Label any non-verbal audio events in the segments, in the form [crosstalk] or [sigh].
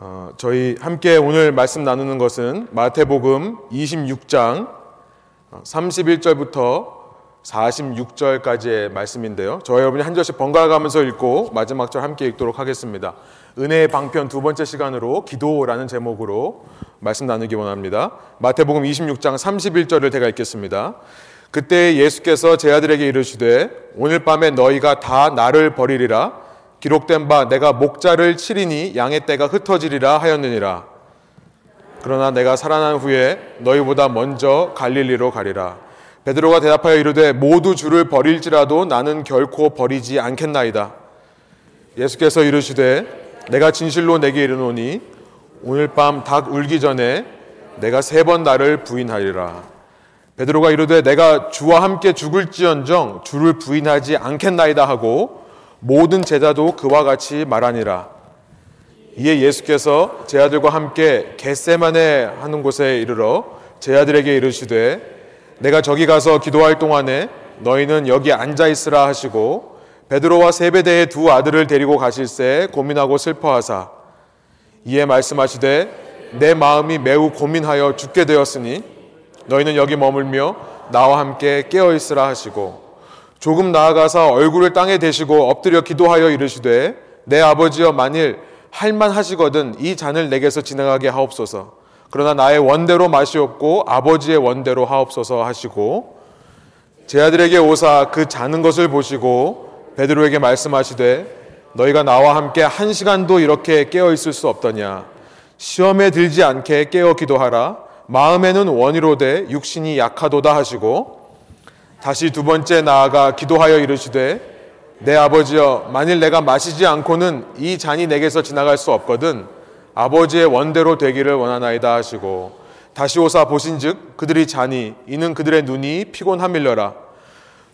어, 저희 함께 오늘 말씀 나누는 것은 마태복음 26장 31절부터 46절까지의 말씀인데요. 저와 여러분이 한 절씩 번갈아 가면서 읽고 마지막 절 함께 읽도록 하겠습니다. 은혜의 방편 두 번째 시간으로 기도라는 제목으로 말씀 나누기 원합니다. 마태복음 26장 31절을 제가 읽겠습니다. 그때 예수께서 제 아들에게 이르시되 오늘 밤에 너희가 다 나를 버리리라 기록된 바 내가 목자를 치리니 양의 떼가 흩어지리라 하였느니라. 그러나 내가 살아난 후에 너희보다 먼저 갈릴리로 가리라. 베드로가 대답하여 이르되 모두 주를 버릴지라도 나는 결코 버리지 않겠나이다. 예수께서 이르시되 내가 진실로 내게 이르노니 오늘 밤 닭 울기 전에 내가 세 번 나를 부인하리라. 베드로가 이르되 내가 주와 함께 죽을지언정 주를 부인하지 않겠나이다 하고 모든 제자도 그와 같이 말하니라. 이에 예수께서 제 아들과 함께 겟세만에 하는 곳에 이르러 제 아들에게 이르시되 내가 저기 가서 기도할 동안에 너희는 여기 앉아 있으라 하시고 베드로와 세베대의 두 아들을 데리고 가실새 고민하고 슬퍼하사 이에 말씀하시되 내 마음이 매우 고민하여 죽게 되었으니 너희는 여기 머물며 나와 함께 깨어 있으라 하시고 조금 나아가서 얼굴을 땅에 대시고 엎드려 기도하여 이르시되 내 아버지여 만일 할만 하시거든 이 잔을 내게서 지나가게 하옵소서. 그러나 나의 원대로 마시옵고 아버지의 원대로 하옵소서 하시고 제 아들에게 오사 그 자는 것을 보시고 베드로에게 말씀하시되 너희가 나와 함께 한 시간도 이렇게 깨어 있을 수 없더냐 시험에 들지 않게 깨어 기도하라 마음에는 원이로되 육신이 약하도다 하시고 다시 두 번째 나아가 기도하여 이르시되 내 아버지여 만일 내가 마시지 않고는 이 잔이 내게서 지나갈 수 없거든 아버지의 원대로 되기를 원하나이다 하시고 다시 오사 보신즉 그들이 자니 이는 그들의 눈이 피곤함일려라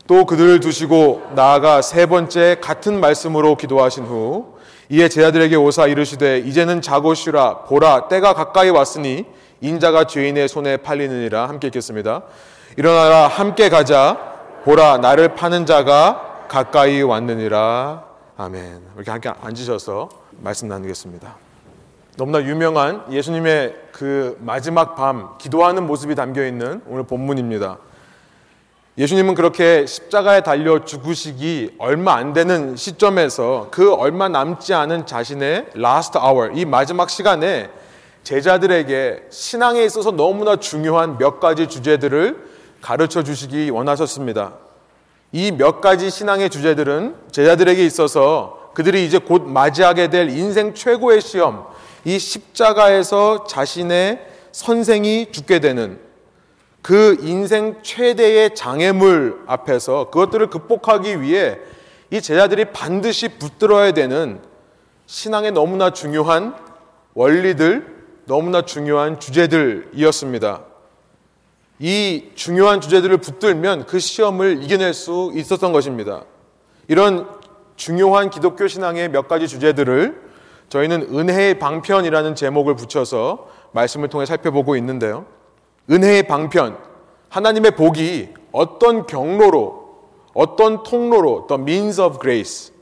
또 그들을 두시고 나아가 세 번째 같은 말씀으로 기도하신 후 이에 제 아들에게 오사 이르시되 이제는 자고 쉬라 보라 때가 가까이 왔으니 인자가 죄인의 손에 팔리느니라 함께 읽겠습니다. 일어나라 함께 가자. 보라 나를 파는 자가 가까이 왔느니라. 아멘. 이렇게 함께 앉으셔서 말씀 나누겠습니다. 너무나 유명한 예수님의 그 마지막 밤 기도하는 모습이 담겨 있는 오늘 본문입니다. 예수님은 그렇게 십자가에 달려 죽으시기 얼마 안 되는 시점에서 그 얼마 남지 않은 자신의 last hour, 이 마지막 시간에 제자들에게 신앙에 있어서 너무나 중요한 몇 가지 주제들을 가르쳐 주시기 원하셨습니다. 이 몇 가지 신앙의 주제들은 제자들에게 있어서 그들이 이제 곧 맞이하게 될 인생 최고의 시험, 이 십자가에서 자신의 선생이 죽게 되는 그 인생 최대의 장애물 앞에서 그것들을 극복하기 위해 이 제자들이 반드시 붙들어야 되는 신앙의 너무나 중요한 원리들, 너무나 중요한 주제들이었습니다. 이 중요한 주제들을 붙들면 그 시험을 이겨낼 수 있었던 것입니다. 이런 중요한 기독교 신앙의 몇 가지 주제들을 저희는 은혜의 방편이라는 제목을 붙여서 말씀을 통해 살펴보고 있는데요. 은혜의 방편, 하나님의 복이 어떤 경로로, 어떤 통로로, the means of grace,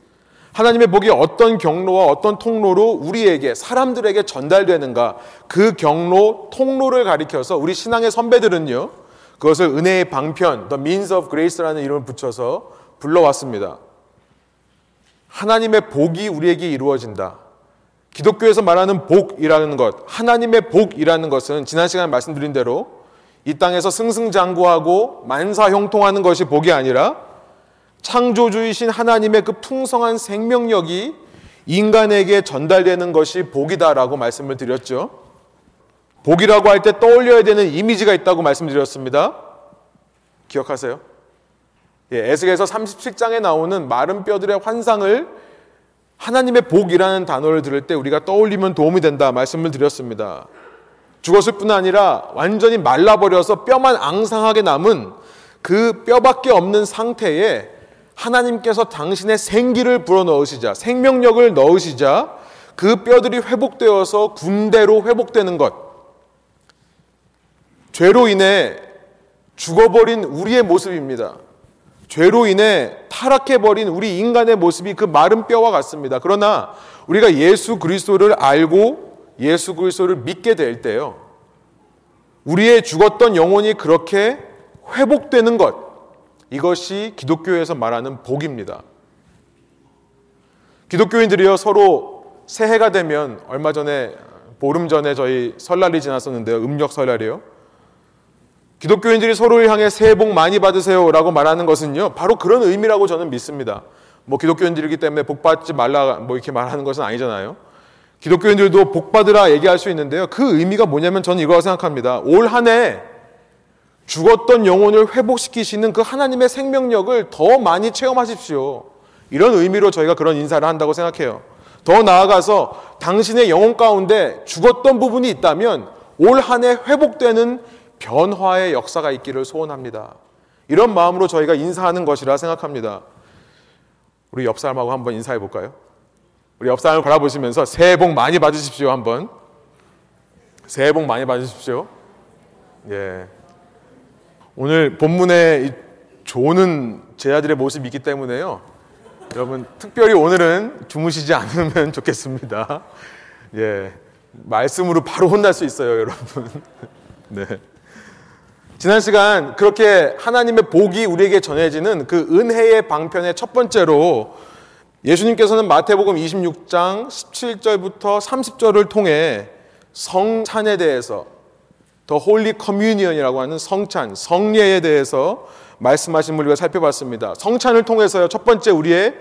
하나님의 복이 어떤 경로와 어떤 통로로 우리에게 사람들에게 전달되는가 그 경로 통로를 가리켜서 우리 신앙의 선배들은요 그것을 은혜의 방편 the means of grace라는 이름을 붙여서 불러왔습니다. 하나님의 복이 우리에게 이루어진다. 기독교에서 말하는 복이라는 것, 하나님의 복이라는 것은 지난 시간에 말씀드린 대로 이 땅에서 승승장구하고 만사형통하는 것이 복이 아니라 창조주이신 하나님의 그 풍성한 생명력이 인간에게 전달되는 것이 복이다라고 말씀을 드렸죠. 복이라고 할 때 떠올려야 되는 이미지가 있다고 말씀드렸습니다. 기억하세요? 예, 에스겔서 37장에 나오는 마른 뼈들의 환상을 하나님의 복이라는 단어를 들을 때 우리가 떠올리면 도움이 된다 말씀을 드렸습니다. 죽었을 뿐 아니라 완전히 말라버려서 뼈만 앙상하게 남은 그 뼈밖에 없는 상태에 하나님께서 당신의 생기를 불어넣으시자, 생명력을 넣으시자, 그 뼈들이 회복되어서 군대로 회복되는 것. 죄로 인해 죽어버린 우리의 모습입니다. 죄로 인해 타락해버린 우리 인간의 모습이 그 마른 뼈와 같습니다. 그러나 우리가 예수 그리스도를 알고 예수 그리스도를 믿게 될 때요. 우리의 죽었던 영혼이 그렇게 회복되는 것 이것이 기독교에서 말하는 복입니다. 기독교인들이요 서로 새해가 되면 얼마 전에 보름 전에 저희 설날이 지났었는데요. 음력 설날이요. 기독교인들이 서로를 향해 새해 복 많이 받으세요라고 말하는 것은요. 바로 그런 의미라고 저는 믿습니다. 뭐 기독교인들이기 때문에 복 받지 말라 뭐 이렇게 말하는 것은 아니잖아요. 기독교인들도 복 받으라 얘기할 수 있는데요. 그 의미가 뭐냐면 저는 이거라고 생각합니다. 올 한 해 죽었던 영혼을 회복시키시는 그 하나님의 생명력을 더 많이 체험하십시오. 이런 의미로 저희가 그런 인사를 한다고 생각해요. 더 나아가서 당신의 영혼 가운데 죽었던 부분이 있다면 올 한 해 회복되는 변화의 역사가 있기를 소원합니다. 이런 마음으로 저희가 인사하는 것이라 생각합니다. 우리 옆 사람하고 한번 인사해 볼까요? 우리 옆 사람을 바라보시면서 새해 복 많이 받으십시오 한번. 새해 복 많이 받으십시오. 예. 오늘 본문에 조는 제 아들의 모습이 있기 때문에요. 여러분 특별히 오늘은 주무시지 않으면 [laughs] 좋겠습니다. 예, 말씀으로 바로 혼날 수 있어요, 여러분. [laughs] 네. 지난 시간 그렇게 하나님의 복이 우리에게 전해지는 그 은혜의 방편의 첫 번째로 예수님께서는 마태복음 26장 17절부터 30절을 통해 성찬에 대해서 the Holy Communion이라고 하는 성찬, 성례에 대해서 말씀하신 우리가 살펴봤습니다. 성찬을 통해서요. 첫 번째 우리의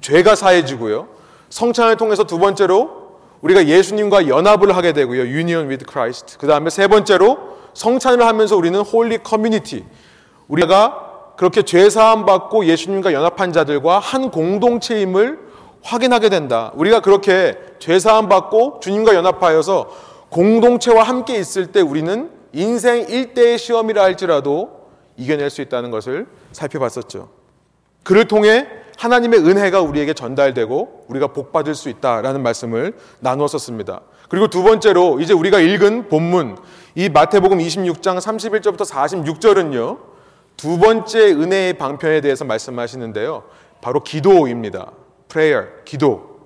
죄가 사해지고요. 성찬을 통해서 두 번째로 우리가 예수님과 연합을 하게 되고요. Union with Christ. 그 다음에 세 번째로 성찬을 하면서 우리는 holy community. 우리가 그렇게 죄 사함 받고 예수님과 연합한 자들과 한 공동체임을 확인하게 된다. 우리가 그렇게 죄 사함 받고 주님과 연합하여서 공동체와 함께 있을 때 우리는 인생 일대의 시험이라 할지라도 이겨낼 수 있다는 것을 살펴봤었죠. 그를 통해 하나님의 은혜가 우리에게 전달되고 우리가 복 받을 수 있다라는 말씀을 나누었었습니다. 그리고 두 번째로 이제 우리가 읽은 본문 이 마태복음 26장 31절부터 46절은요. 두 번째 은혜의 방편에 대해서 말씀하시는데요. 바로 기도입니다. prayer, 기도.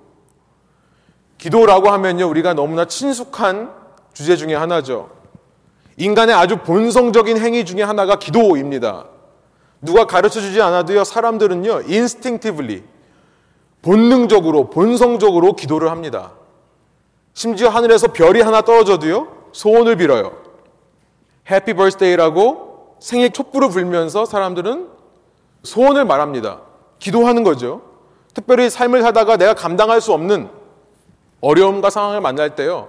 기도라고 하면요. 우리가 너무나 친숙한 주제 중에 하나죠. 인간의 아주 본성적인 행위 중에 하나가 기도입니다. 누가 가르쳐 주지 않아도요, 사람들은요, instinctively, 본능적으로, 본성적으로 기도를 합니다. 심지어 하늘에서 별이 하나 떨어져도요, 소원을 빌어요. 해피 버스데이라고 생일 촛불을 불면서 사람들은 소원을 말합니다. 기도하는 거죠. 특별히 삶을 사다가 내가 감당할 수 없는 어려움과 상황을 만날 때요.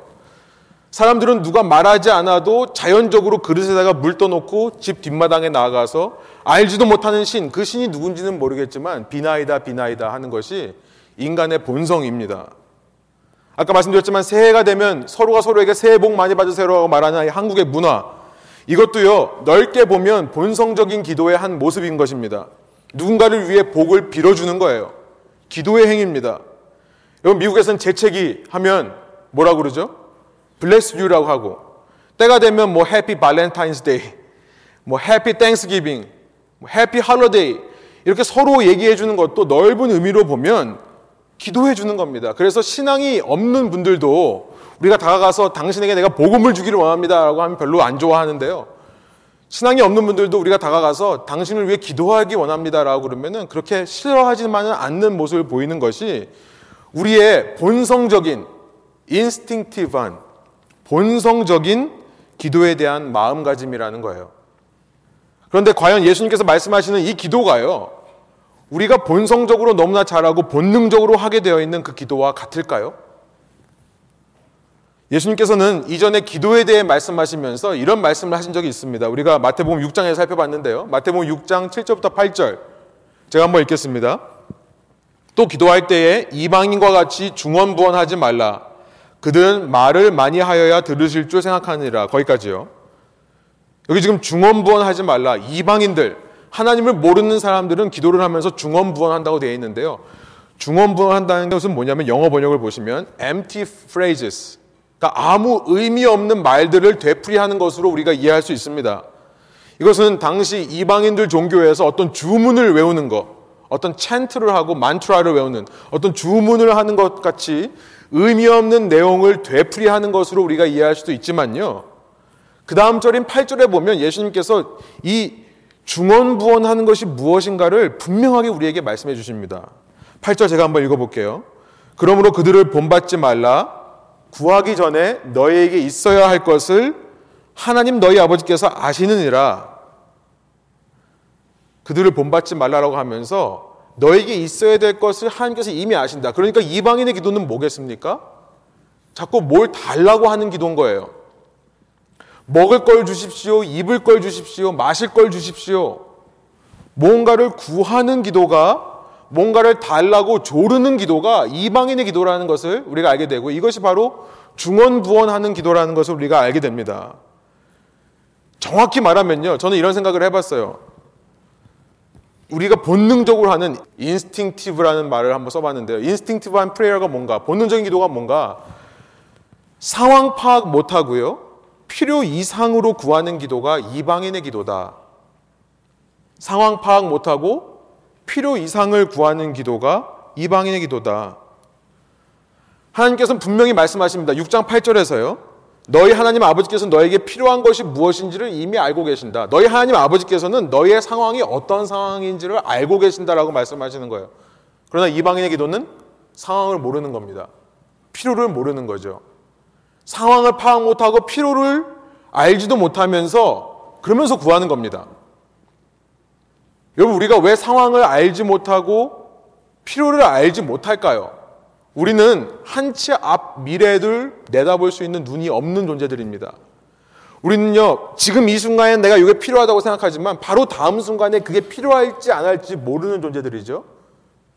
사람들은 누가 말하지 않아도 자연적으로 그릇에다가 물 떠놓고 집 뒷마당에 나가서 알지도 못하는 신, 그 신이 누군지는 모르겠지만 비나이다 비나이다 하는 것이 인간의 본성입니다. 아까 말씀드렸지만 새해가 되면 서로가 서로에게 새해 복 많이 받으세요라고 말하는 한국의 문화 이것도요 넓게 보면 본성적인 기도의 한 모습인 것입니다. 누군가를 위해 복을 빌어주는 거예요. 기도의 행위입니다. 여러분 미국에서는 재채기 하면 뭐라 그러죠? Bless you라고 하고 때가 되면 뭐 happy valentine's day, 뭐 happy thanksgiving, 뭐 happy holiday 이렇게 서로 얘기해 주는 것도 넓은 의미로 보면 기도해 주는 겁니다. 그래서 신앙이 없는 분들도 우리가 다가가서 당신에게 내가 복음을 주기를 원합니다라고 하면 별로 안 좋아하는데요. 신앙이 없는 분들도 우리가 다가가서 당신을 위해 기도하기 원합니다라고 그러면은 그렇게 싫어하지만은 않는 모습을 보이는 것이 우리의 본성적인 인스팅티브한 본성적인 기도에 대한 마음가짐이라는 거예요. 그런데 과연 예수님께서 말씀하시는 이 기도가요, 우리가 본성적으로 너무나 잘하고 본능적으로 하게 되어 있는 그 기도와 같을까요? 예수님께서는 이전에 기도에 대해 말씀하시면서 이런 말씀을 하신 적이 있습니다. 우리가 마태복음 6장에 살펴봤는데요. 마태복음 6장 7절부터 8절. 제가 한번 읽겠습니다. 또 기도할 때에 이방인과 같이 중언부언하지 말라. 그들은 말을 많이 하여야 들으실 줄 생각하느니라. 거기까지요. 여기 지금 중언부언 하지 말라. 이방인들, 하나님을 모르는 사람들은 기도를 하면서 중언부언 한다고 되어 있는데요. 중언부언 한다는 것은 뭐냐면 영어 번역을 보시면 empty phrases, 그러니까 아무 의미 없는 말들을 되풀이하는 것으로 우리가 이해할 수 있습니다. 이것은 당시 이방인들 종교에서 어떤 주문을 외우는 것, 어떤 찬트를 하고 만트라를 외우는 어떤 주문을 하는 것 같이 의미 없는 내용을 되풀이하는 것으로 우리가 이해할 수도 있지만요. 그 다음 절인 8절에 보면 예수님께서 이 중언부언하는 것이 무엇인가를 분명하게 우리에게 말씀해 주십니다. 8절 제가 한번 읽어볼게요. 그러므로 그들을 본받지 말라. 구하기 전에 너희에게 있어야 할 것을 하나님 너희 아버지께서 아시느니라. 그들을 본받지 말라라고 하면서 너에게 있어야 될 것을 하나님께서 이미 아신다. 그러니까 이방인의 기도는 뭐겠습니까? 자꾸 뭘 달라고 하는 기도인 거예요. 먹을 걸 주십시오. 입을 걸 주십시오. 마실 걸 주십시오. 뭔가를 구하는 기도가 뭔가를 달라고 조르는 기도가 이방인의 기도라는 것을 우리가 알게 되고 이것이 바로 중언부언하는 기도라는 것을 우리가 알게 됩니다. 정확히 말하면요. 저는 이런 생각을 해봤어요. 우리가 본능적으로 하는 instinctive라는 말을 한번 써봤는데요. instinctive한 prayer가 뭔가, 본능적인 기도가 뭔가, 상황 파악 못하고요. 필요 이상으로 구하는 기도가 이방인의 기도다. 상황 파악 못하고 필요 이상을 구하는 기도가 이방인의 기도다. 하나님께서는 분명히 말씀하십니다. 6장 8절에서요. 너희 하나님 아버지께서는 너에게 필요한 것이 무엇인지를 이미 알고 계신다. 너희 하나님 아버지께서는 너희의 상황이 어떤 상황인지를 알고 계신다라고 말씀하시는 거예요. 그러나 이방인의 기도는 상황을 모르는 겁니다. 필요를 모르는 거죠. 상황을 파악 못하고 필요를 알지도 못하면서 그러면서 구하는 겁니다. 여러분, 우리가 왜 상황을 알지 못하고 필요를 알지 못할까요? 우리는 한치 앞 미래를 내다볼 수 있는 눈이 없는 존재들입니다. 우리는요, 지금 이 순간에 내가 이게 필요하다고 생각하지만 바로 다음 순간에 그게 필요할지 안 할지 모르는 존재들이죠.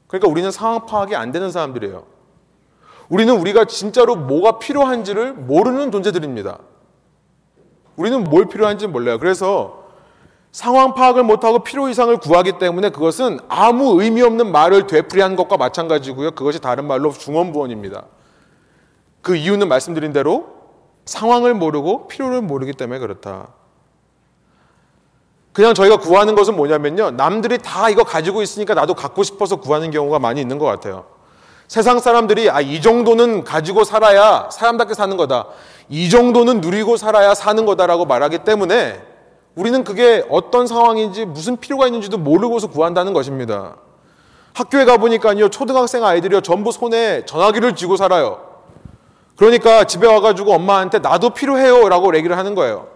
그러니까 우리는 상황 파악이 안 되는 사람들이에요. 우리는 우리가 진짜로 뭐가 필요한지를 모르는 존재들입니다. 우리는 뭘 필요한지 몰라요. 그래서 상황 파악을 못하고 필요 이상을 구하기 때문에 그것은 아무 의미 없는 말을 되풀이한 것과 마찬가지고요. 그것이 다른 말로 중언부언입니다. 그 이유는 말씀드린 대로 상황을 모르고 필요를 모르기 때문에 그렇다. 그냥 저희가 구하는 것은 뭐냐면요. 남들이 다 이거 가지고 있으니까 나도 갖고 싶어서 구하는 경우가 많이 있는 것 같아요. 세상 사람들이 아, 이 정도는 가지고 살아야 사람답게 사는 거다. 이 정도는 누리고 살아야 사는 거다라고 말하기 때문에 우리는 그게 어떤 상황인지 무슨 필요가 있는지도 모르고서 구한다는 것입니다. 학교에 가보니까요, 초등학생 아이들이요, 전부 손에 전화기를 쥐고 살아요. 그러니까 집에 와가지고 엄마한테 나도 필요해요 라고 얘기를 하는 거예요.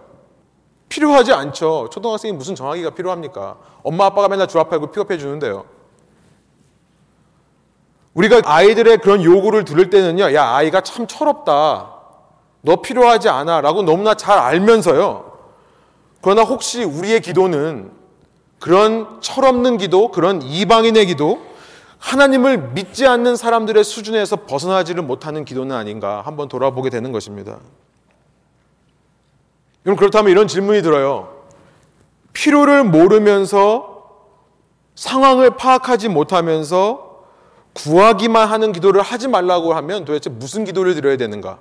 필요하지 않죠. 초등학생이 무슨 전화기가 필요합니까? 엄마 아빠가 맨날 줄 앞에 고 픽업해 주는데요. 우리가 아이들의 그런 요구를 들을 때는요, 야, 아이가 참 철없다. 너 필요하지 않아. 라고 너무나 잘 알면서요. 그러나 혹시 우리의 기도는 그런 철없는 기도, 그런 이방인의 기도, 하나님을 믿지 않는 사람들의 수준에서 벗어나지를 못하는 기도는 아닌가 한번 돌아보게 되는 것입니다. 여러분, 그렇다면 이런 질문이 들어요. 필요를 모르면서 상황을 파악하지 못하면서 구하기만 하는 기도를 하지 말라고 하면 도대체 무슨 기도를 드려야 되는가?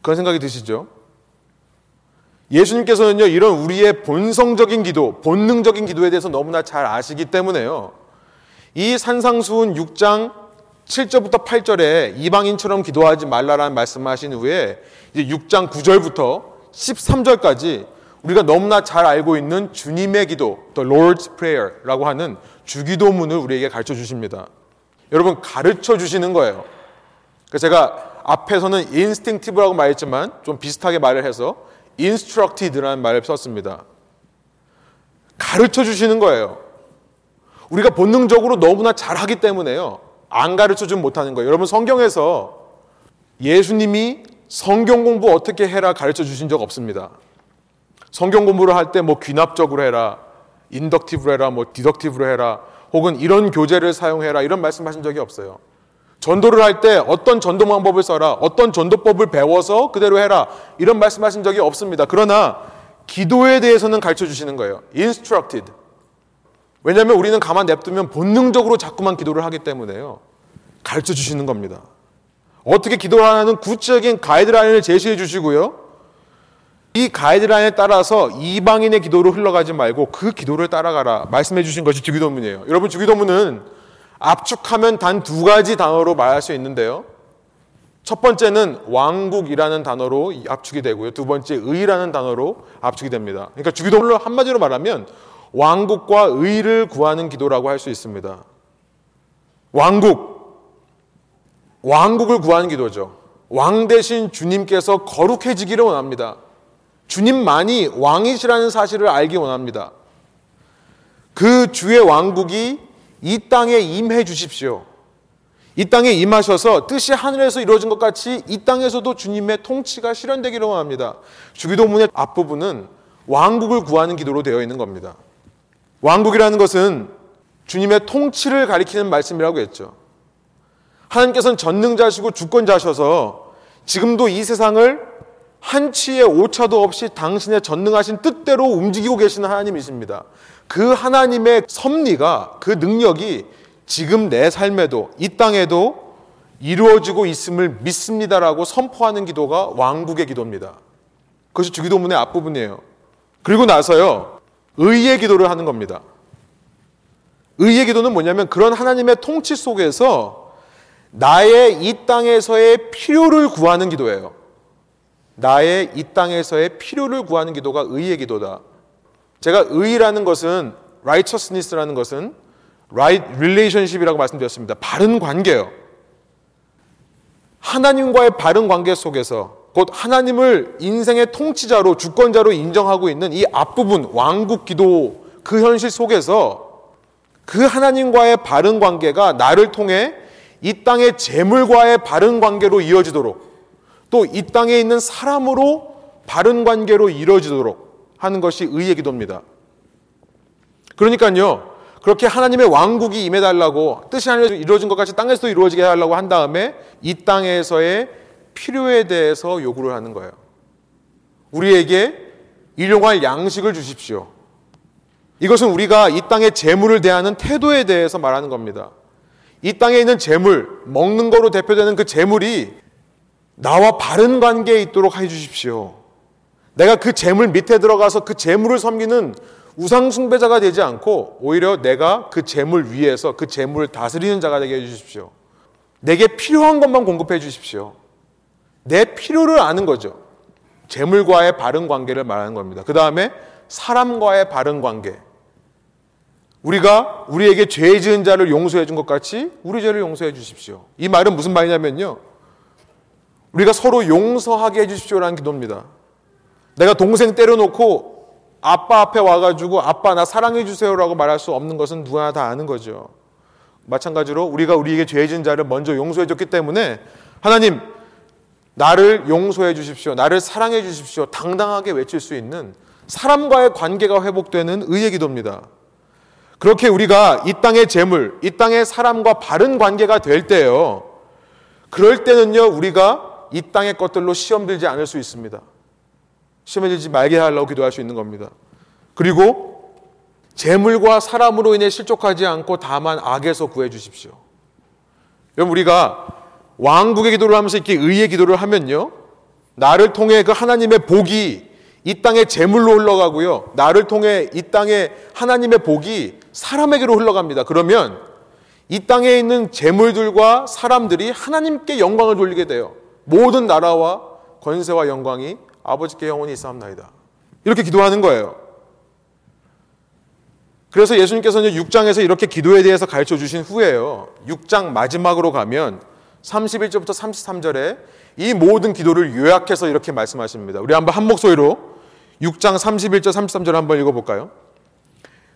그런 생각이 드시죠? 예수님께서는요, 이런 우리의 본성적인 기도, 본능적인 기도에 대해서 너무나 잘 아시기 때문에요. 이 산상수훈 6장 7절부터 8절에 이방인처럼 기도하지 말라라는 말씀을 하신 후에 이제 6장 9절부터 13절까지 우리가 너무나 잘 알고 있는 주님의 기도, The Lord's Prayer라고 하는 주기도문을 우리에게 가르쳐 주십니다. 여러분 가르쳐 주시는 거예요. 제가 앞에서는 instinctive라고 말했지만 좀 비슷하게 말을 해서 instructed라는 말을 썼습니다. 가르쳐 주시는 거예요. 우리가 본능적으로 너무나 잘하기 때문에요. 안 가르쳐 주면 못하는 거예요. 여러분 성경에서 예수님이 성경 공부 어떻게 해라 가르쳐 주신 적 없습니다. 성경 공부를 할 때 뭐 귀납적으로 해라, 인덕티브로 해라, 뭐 디덕티브로 해라, 혹은 이런 교재를 사용해라 이런 말씀하신 적이 없어요. 전도를 할 때 어떤 전도 방법을 써라, 어떤 전도법을 배워서 그대로 해라 이런 말씀하신 적이 없습니다. 그러나 기도에 대해서는 가르쳐 주시는 거예요. instructed. 왜냐하면 우리는 가만 냅두면 본능적으로 자꾸만 기도를 하기 때문에요. 가르쳐 주시는 겁니다. 어떻게 기도하는 구체적인 가이드라인을 제시해 주시고요. 이 가이드라인에 따라서 이방인의 기도로 흘러가지 말고 그 기도를 따라가라 말씀해 주신 것이 주기도문이에요. 여러분 주기도문은 압축하면 단 두 가지 단어로 말할 수 있는데요. 첫 번째는 왕국이라는 단어로 압축이 되고요. 두 번째 의라는 단어로 압축이 됩니다. 그러니까 주기도문을 한마디로 말하면 왕국과 의를 구하는 기도라고 할 수 있습니다. 왕국, 왕국을 구하는 기도죠. 왕 대신 주님께서 거룩해지기를 원합니다. 주님만이 왕이시라는 사실을 알기 원합니다. 그 주의 왕국이 이 땅에 임해 주십시오. 이 땅에 임하셔서 뜻이 하늘에서 이루어진 것 같이 이 땅에서도 주님의 통치가 실현되기를 원합니다. 주기도문의 앞부분은 왕국을 구하는 기도로 되어 있는 겁니다. 왕국이라는 것은 주님의 통치를 가리키는 말씀이라고 했죠. 하나님께서는 전능자시고 주권자셔서 지금도 이 세상을 한치의 오차도 없이 당신의 전능하신 뜻대로 움직이고 계시는 하나님이십니다. 그 하나님의 섭리가 그 능력이 지금 내 삶에도 이 땅에도 이루어지고 있음을 믿습니다라고 선포하는 기도가 왕국의 기도입니다. 그것이 주기도문의 앞부분이에요. 그리고 나서요, 의의 기도를 하는 겁니다. 의의 기도는 뭐냐면 그런 하나님의 통치 속에서 나의 이 땅에서의 필요를 구하는 기도예요. 나의 이 땅에서의 필요를 구하는 기도가 의의 기도다. 제가 의라는 것은 righteousness라는 것은 right relationship이라고 말씀드렸습니다. 바른 관계요. 하나님과의 바른 관계 속에서 곧 하나님을 인생의 통치자로 주권자로 인정하고 있는 이 앞부분 왕국 기도 그 현실 속에서 그 하나님과의 바른 관계가 나를 통해 이 땅의 재물과의 바른 관계로 이어지도록 또 이 땅에 있는 사람으로 바른 관계로 이루어지도록 하는 것이 의의 기도입니다. 그러니까요. 그렇게 하나님의 왕국이 임해달라고 뜻이 하늘에서 이루어진 것 같이 땅에서도 이루어지게 하려고 한 다음에 이 땅에서의 필요에 대해서 요구를 하는 거예요. 우리에게 일용할 양식을 주십시오. 이것은 우리가 이 땅의 재물을 대하는 태도에 대해서 말하는 겁니다. 이 땅에 있는 재물, 먹는 거로 대표되는 그 재물이 나와 바른 관계에 있도록 해 주십시오. 내가 그 재물 밑에 들어가서 그 재물을 섬기는 우상숭배자가 되지 않고 오히려 내가 그 재물 위에서 그 재물을 다스리는 자가 되게 해주십시오. 내게 필요한 것만 공급해 주십시오. 내 필요를 아는 거죠. 재물과의 바른 관계를 말하는 겁니다. 그 다음에 사람과의 바른 관계. 우리가 우리에게 죄 지은 자를 용서해 준 것 같이 우리 죄를 용서해 주십시오. 이 말은 무슨 말이냐면요. 우리가 서로 용서하게 해 주십시오라는 기도입니다. 내가 동생 때려놓고 아빠 앞에 와가지고 아빠 나 사랑해 주세요라고 말할 수 없는 것은 누구나 다 아는 거죠. 마찬가지로 우리가 우리에게 죄진 자를 먼저 용서해 줬기 때문에 하나님 나를 용서해 주십시오. 나를 사랑해 주십시오. 당당하게 외칠 수 있는 사람과의 관계가 회복되는 의의 기도입니다. 그렇게 우리가 이 땅의 재물, 이 땅의 사람과 바른 관계가 될 때요. 그럴 때는요, 우리가 이 땅의 것들로 시험 들지 않을 수 있습니다. 들지 말게 하려고 기도할 수 있는 겁니다. 그리고 재물과 사람으로 인해 실족하지 않고 다만 악에서 구해 주십시오. 여러분 우리가 왕국의 기도를 하면서 이렇게 의의 기도를 하면요. 나를 통해 그 하나님의 복이 이 땅의 재물로 흘러가고요. 나를 통해 이 땅의 하나님의 복이 사람에게로 흘러갑니다. 그러면 이 땅에 있는 재물들과 사람들이 하나님께 영광을 돌리게 돼요. 모든 나라와 권세와 영광이 아버지께 영원히 있사옵나이다. 이렇게 기도하는 거예요. 그래서 예수님께서는 6장에서 이렇게 기도에 대해서 가르쳐 주신 후에요. 6장 마지막으로 가면 31절부터 33절에 이 모든 기도를 요약해서 이렇게 말씀하십니다. 우리 한번 한 목소리로 6장 31절 33절 한번 읽어 볼까요?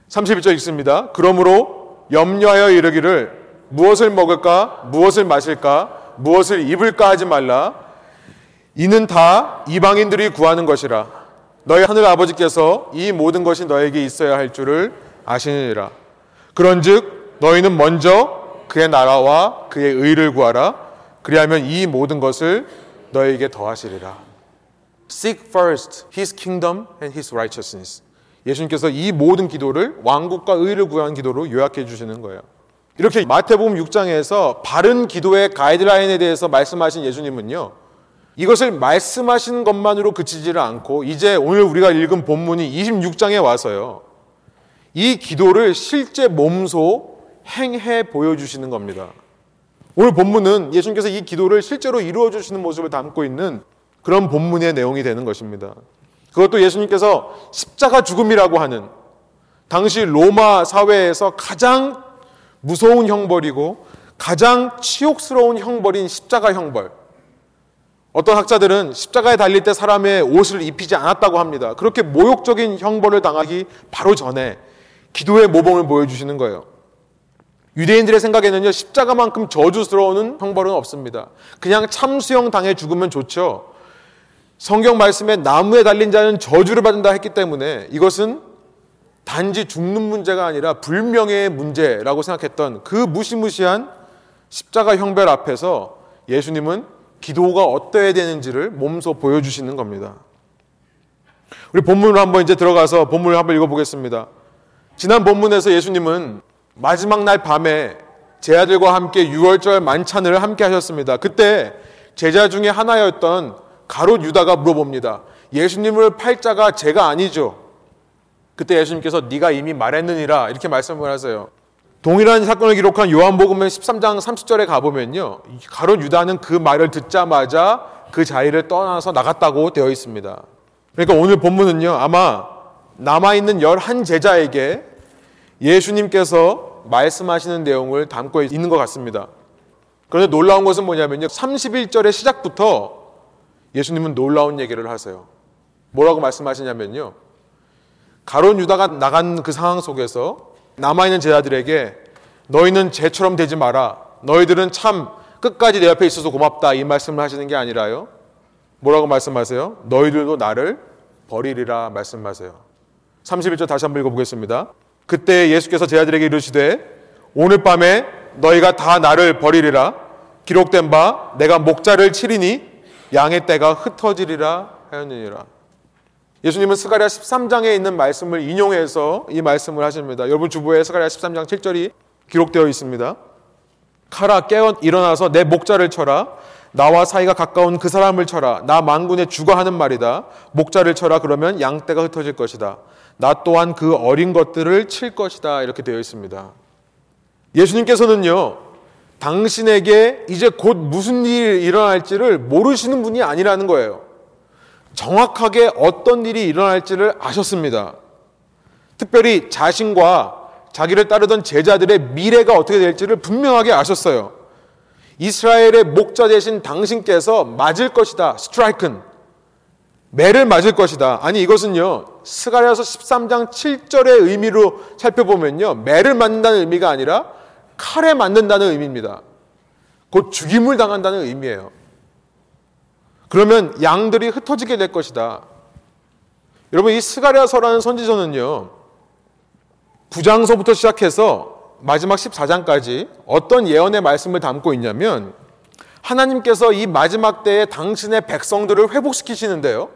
31절 읽습니다. 그러므로 염려하여 이르기를 무엇을 먹을까 무엇을 마실까 무엇을 입을까 하지 말라 이는 다 이방인들이 구하는 것이라. 너희 하늘 아버지께서 이 모든 것이 너에게 있어야 할 줄을 아시느니라. 그런즉 너희는 먼저 그의 나라와 그의 의를 구하라. 그리하면 이 모든 것을 너에게 더하시리라. Seek first his kingdom and his righteousness. 예수님께서 이 모든 기도를 왕국과 의를 구하는 기도로 요약해 주시는 거예요. 이렇게 마태복음 6장에서 바른 기도의 가이드라인에 대해서 말씀하신 예수님은요. 이것을 말씀하신 것만으로 그치지를 않고 이제 오늘 우리가 읽은 본문이 26장에 와서요. 이 기도를 실제 몸소 행해 보여주시는 겁니다. 오늘 본문은 예수님께서 이 기도를 실제로 이루어 주시는 모습을 담고 있는 그런 본문의 내용이 되는 것입니다. 그것도 예수님께서 십자가 죽음이라고 하는 당시 로마 사회에서 가장 무서운 형벌이고 가장 치욕스러운 형벌인 십자가 형벌. 어떤 학자들은 십자가에 달릴 때 사람의 옷을 입히지 않았다고 합니다. 그렇게 모욕적인 형벌을 당하기 바로 전에 기도의 모범을 보여주시는 거예요. 유대인들의 생각에는요, 십자가만큼 저주스러운 형벌은 없습니다. 그냥 참수형 당해 죽으면 좋죠. 성경 말씀에 나무에 달린 자는 저주를 받는다 했기 때문에 이것은 단지 죽는 문제가 아니라 불명예의 문제라고 생각했던 그 무시무시한 십자가 형벌 앞에서 예수님은 기도가 어떠해야 되는지를 몸소 보여주시는 겁니다. 우리 본문으로 한번 이제 들어가서 본문을 한번 읽어보겠습니다. 지난 본문에서 예수님은 마지막 날 밤에 제 아들과 함께 6월절 만찬을 함께 하셨습니다. 그때 제자 중에 하나였던 가롯 유다가 물어봅니다. 예수님을 팔자가 제가 아니죠. 그때 예수님께서 네가 이미 말했느니라 이렇게 말씀을 하세요. 동일한 사건을 기록한 요한복음의 13장 30절에 가보면요. 가롯 유다는 그 말을 듣자마자 그 자리를 떠나서 나갔다고 되어 있습니다. 그러니까 오늘 본문은요. 아마 남아있는 11 제자에게 예수님께서 말씀하시는 내용을 담고 있는 것 같습니다. 그런데 놀라운 것은 뭐냐면요. 31절의 시작부터 예수님은 놀라운 얘기를 하세요. 뭐라고 말씀하시냐면요. 가론 유다가 나간 그 상황 속에서 남아있는 제자들에게 너희는 쟤처럼 되지 마라. 너희들은 참 끝까지 내 옆에 있어서 고맙다. 이 말씀을 하시는 게 아니라요. 뭐라고 말씀하세요? 너희들도 나를 버리리라 말씀하세요. 31절 다시 한번 읽어보겠습니다. 그때 예수께서 제자들에게 이르시되 오늘 밤에 너희가 다 나를 버리리라 기록된 바 내가 목자를 치리니 양의 때가 흩어지리라 하였느니라. 예수님은 스가랴 13장에 있는 말씀을 인용해서 이 말씀을 하십니다. 여러분 주부에 스가랴 13장 7절이 기록되어 있습니다. 카라 깨어 일어나서 내 목자를 쳐라. 나와 사이가 가까운 그 사람을 쳐라. 나 만군의 주가 하는 말이다. 목자를 쳐라. 그러면 양떼가 흩어질 것이다. 나 또한 그 어린 것들을 칠 것이다. 이렇게 되어 있습니다. 예수님께서는요, 당신에게 이제 곧 무슨 일이 일어날지를 모르시는 분이 아니라는 거예요. 정확하게 어떤 일이 일어날지를 아셨습니다. 특별히 자신과 자기를 따르던 제자들의 미래가 어떻게 될지를 분명하게 아셨어요. 이스라엘의 목자 대신 당신께서 맞을 것이다. 스트라이큰. 매를 맞을 것이다. 아니 이것은요. 스가랴서 13장 7절의 의미로 살펴보면요. 매를 맞는다는 의미가 아니라 칼에 맞는다는 의미입니다. 곧 죽임을 당한다는 의미예요. 그러면 양들이 흩어지게 될 것이다. 여러분 이 스가랴서라는 선지서는요. 9장서부터 시작해서 마지막 14장까지 어떤 예언의 말씀을 담고 있냐면 하나님께서 이 마지막 때에 당신의 백성들을 회복시키시는데요.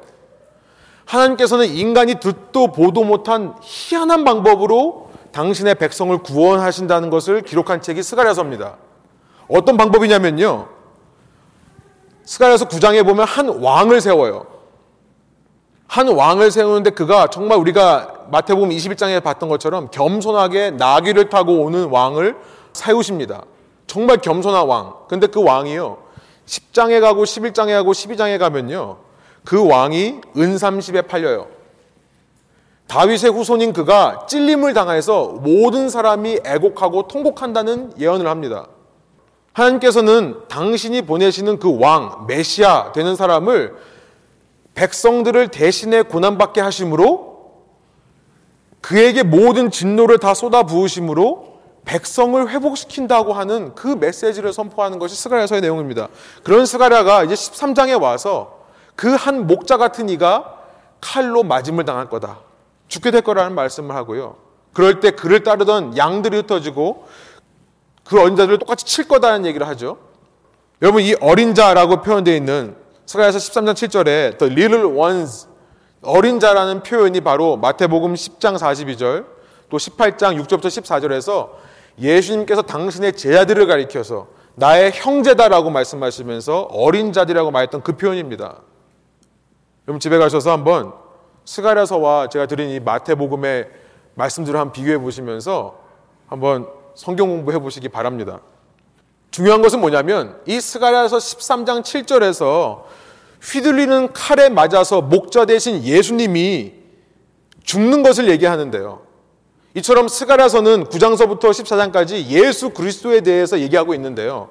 하나님께서는 인간이 듣도 보도 못한 희한한 방법으로 당신의 백성을 구원하신다는 것을 기록한 책이 스가랴서입니다. 어떤 방법이냐면요. 스가랴서 9장에 보면 한 왕을 세워요. 한 왕을 세우는데 그가 정말 우리가 마태복음 21장에 봤던 것처럼 겸손하게 나귀를 타고 오는 왕을 세우십니다. 정말 겸손한 왕. 근데 그 왕이요. 10장에 가고 11장에 가고 12장에 가면요. 그 왕이 은30에 팔려요. 다윗의 후손인 그가 찔림을 당해서 모든 사람이 애곡하고 통곡한다는 예언을 합니다. 하나님께서는 당신이 보내시는 그 왕, 메시아 되는 사람을 백성들을 대신에 고난받게 하심으로 그에게 모든 진노를 다 쏟아 부으심으로 백성을 회복시킨다고 하는 그 메시지를 선포하는 것이 스가랴서의 내용입니다. 그런 스가랴가 이제 13장에 와서 그 한 목자 같은 이가 칼로 맞음을 당할 거다. 죽게 될 거라는 말씀을 하고요. 그럴 때 그를 따르던 양들이 흩어지고 그 어린 자들을 똑같이 칠 거다는 얘기를 하죠. 여러분 이 어린 자라고 표현되어 있는 스가야서 13장 7절에 the little ones 어린 자라는 표현이 바로 마태복음 10장 42절 또 18장 6절부터 14절에서 예수님께서 당신의 제자들을 가리켜서 나의 형제다라고 말씀하시면서 어린 자들이라고 말했던 그 표현입니다. 여러분 집에 가셔서 한번 스가랴서와 제가 드린 이 마태복음의 말씀들을 한번 비교해 보시면서 한번 성경 공부해 보시기 바랍니다. 중요한 것은 뭐냐면 이 스가랴서 13장 7절에서 휘둘리는 칼에 맞아서 목자 대신 예수님이 죽는 것을 얘기하는데요. 이처럼 스가랴서는 9장서부터 14장까지 예수 그리스도에 대해서 얘기하고 있는데요.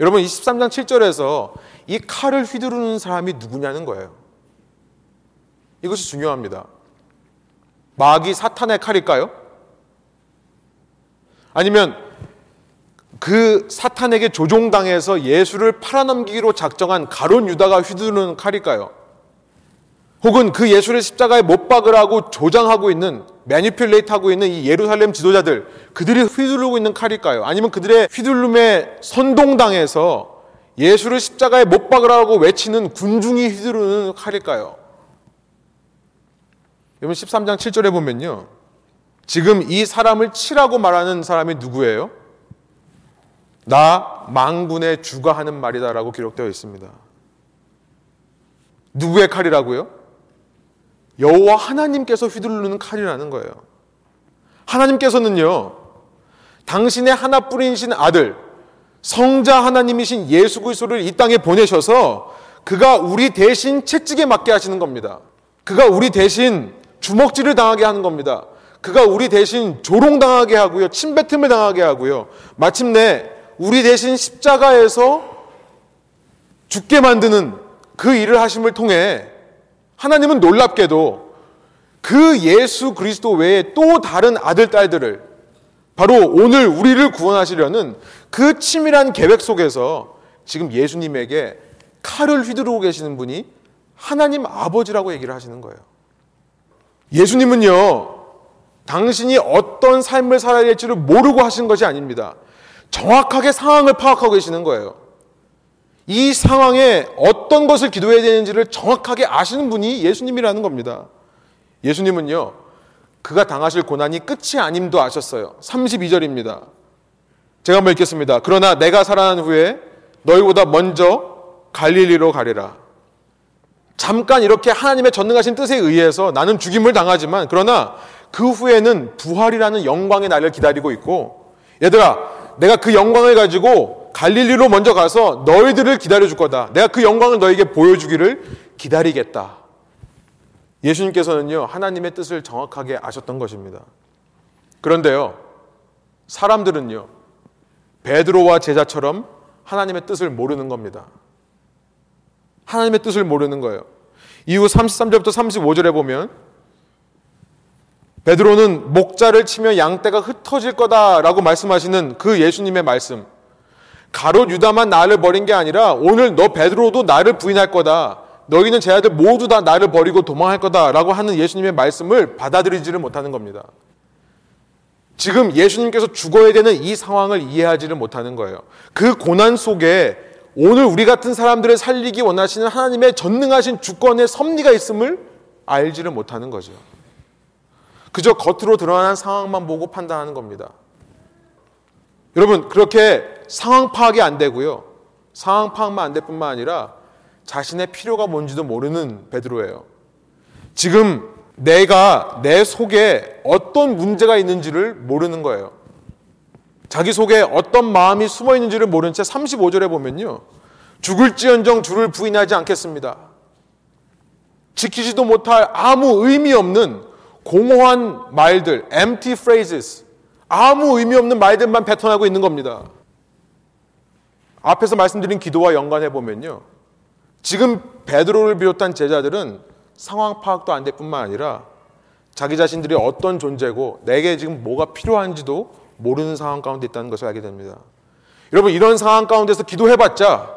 여러분 이 13장 7절에서 이 칼을 휘두르는 사람이 누구냐는 거예요. 이것이 중요합니다. 마귀 사탄의 칼일까요? 아니면 그 사탄에게 조종당해서 예수를 팔아넘기기로 작정한 가론 유다가 휘두르는 칼일까요? 혹은 그 예수를 십자가에 못 박으라고 조장하고 있는 매니플레이트 하고 있는 이 예루살렘 지도자들 그들이 휘두르고 있는 칼일까요? 아니면 그들의 휘둘름에 선동당해서 예수를 십자가에 못 박으라고 외치는 군중이 휘두르는 칼일까요? 여러분 13장 7절에 보면요. 지금 이 사람을 치라고 말하는 사람이 누구예요? 나 망군의 주가 하는 말이다라고 기록되어 있습니다. 누구의 칼이라고요? 여호와 하나님께서 휘두르는 칼이라는 거예요. 하나님께서는요. 당신의 하나뿐이신 아들 성자 하나님이신 예수 그리스도를 이 땅에 보내셔서 그가 우리 대신 채찍에 맞게 하시는 겁니다. 그가 우리 대신 주먹질을 당하게 하는 겁니다. 그가 우리 대신 조롱당하게 하고요. 침뱉음을 당하게 하고요. 마침내 우리 대신 십자가에서 죽게 만드는 그 일을 하심을 통해 하나님은 놀랍게도 그 예수 그리스도 외에 또 다른 아들, 딸들을 바로 오늘 우리를 구원하시려는 그 치밀한 계획 속에서 지금 예수님에게 칼을 휘두르고 계시는 분이 하나님 아버지라고 얘기를 하시는 거예요. 예수님은요, 당신이 어떤 삶을 살아야 될지를 모르고 하신 것이 아닙니다. 정확하게 상황을 파악하고 계시는 거예요. 이 상황에 어떤 것을 기도해야 되는지를 정확하게 아시는 분이 예수님이라는 겁니다. 예수님은요, 그가 당하실 고난이 끝이 아님도 아셨어요. 32절입니다. 제가 한번 읽겠습니다. 그러나 내가 살아난 후에 너희보다 먼저 갈릴리로 가리라. 잠깐 이렇게 하나님의 전능하신 뜻에 의해서 나는 죽임을 당하지만 그러나 그 후에는 부활이라는 영광의 날을 기다리고 있고 얘들아 내가 그 영광을 가지고 갈릴리로 먼저 가서 너희들을 기다려 줄 거다. 내가 그 영광을 너에게 보여주기를 기다리겠다. 예수님께서는요 하나님의 뜻을 정확하게 아셨던 것입니다. 그런데요 사람들은요 베드로와 제자처럼 하나님의 뜻을 모르는 겁니다. 하나님의 뜻을 모르는 거예요. 이후 33절부터 35절에 보면 베드로는 목자를 치며 양떼가 흩어질 거다라고 말씀하시는 그 예수님의 말씀. 가롯 유다만 나를 버린 게 아니라 오늘 너 베드로도 나를 부인할 거다. 너희는 제 아들 모두 다 나를 버리고 도망할 거다라고 하는 예수님의 말씀을 받아들이지를 못하는 겁니다. 지금 예수님께서 죽어야 되는 이 상황을 이해하지를 못하는 거예요. 그 고난 속에 오늘 우리 같은 사람들을 살리기 원하시는 하나님의 전능하신 주권의 섭리가 있음을 알지를 못하는 거죠. 그저 겉으로 드러나는 상황만 보고 판단하는 겁니다. 여러분, 그렇게 상황 파악이 안 되고요. 상황 파악만 안 될 뿐만 아니라 자신의 필요가 뭔지도 모르는 베드로예요. 지금 내가 내 속에 어떤 문제가 있는지를 모르는 거예요. 자기 속에 어떤 마음이 숨어 있는지를 모른 채 35절에 보면요. 죽을지언정 주를 부인하지 않겠습니다. 지키지도 못할 아무 의미 없는 공허한 말들, empty phrases, 아무 의미 없는 말들만 뱉어나고 있는 겁니다. 앞에서 말씀드린 기도와 연관해 보면요. 지금 베드로를 비롯한 제자들은 상황 파악도 안 될 뿐만 아니라 자기 자신들이 어떤 존재고 내게 지금 뭐가 필요한지도 모르는 상황 가운데 있다는 것을 알게 됩니다. 여러분 이런 상황 가운데서 기도해봤자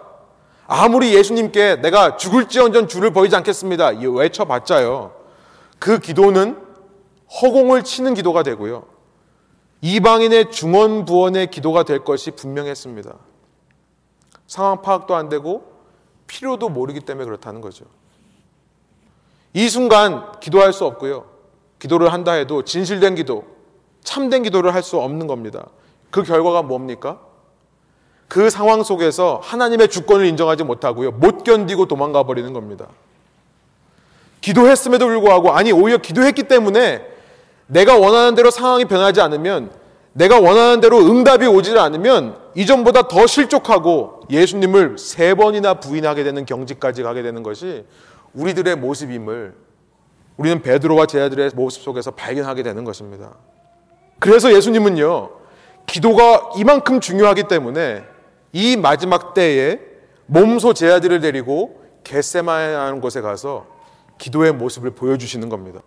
아무리 예수님께 내가 죽을지언정 주를 버리지 않겠습니다. 외쳐봤자요. 그 기도는 허공을 치는 기도가 되고요. 이방인의 중원부원의 기도가 될 것이 분명했습니다. 상황 파악도 안 되고 필요도 모르기 때문에 그렇다는 거죠. 이 순간 기도할 수 없고요. 기도를 한다 해도 진실된 기도, 참된 기도를 할 수 없는 겁니다. 그 결과가 뭡니까? 그 상황 속에서 하나님의 주권을 인정하지 못하고요. 못 견디고 도망가 버리는 겁니다. 기도했음에도 불구하고, 아니, 오히려 기도했기 때문에 내가 원하는 대로 상황이 변하지 않으면 내가 원하는 대로 응답이 오지 않으면 이전보다 더 실족하고 예수님을 세 번이나 부인하게 되는 경지까지 가게 되는 것이 우리들의 모습임을 우리는 베드로와 제자들의 모습 속에서 발견하게 되는 것입니다. 그래서 예수님은요, 기도가 이만큼 중요하기 때문에 이 마지막 때에 몸소 제자들을 데리고 겟세마라는 곳에 가서 기도의 모습을 보여주시는 겁니다.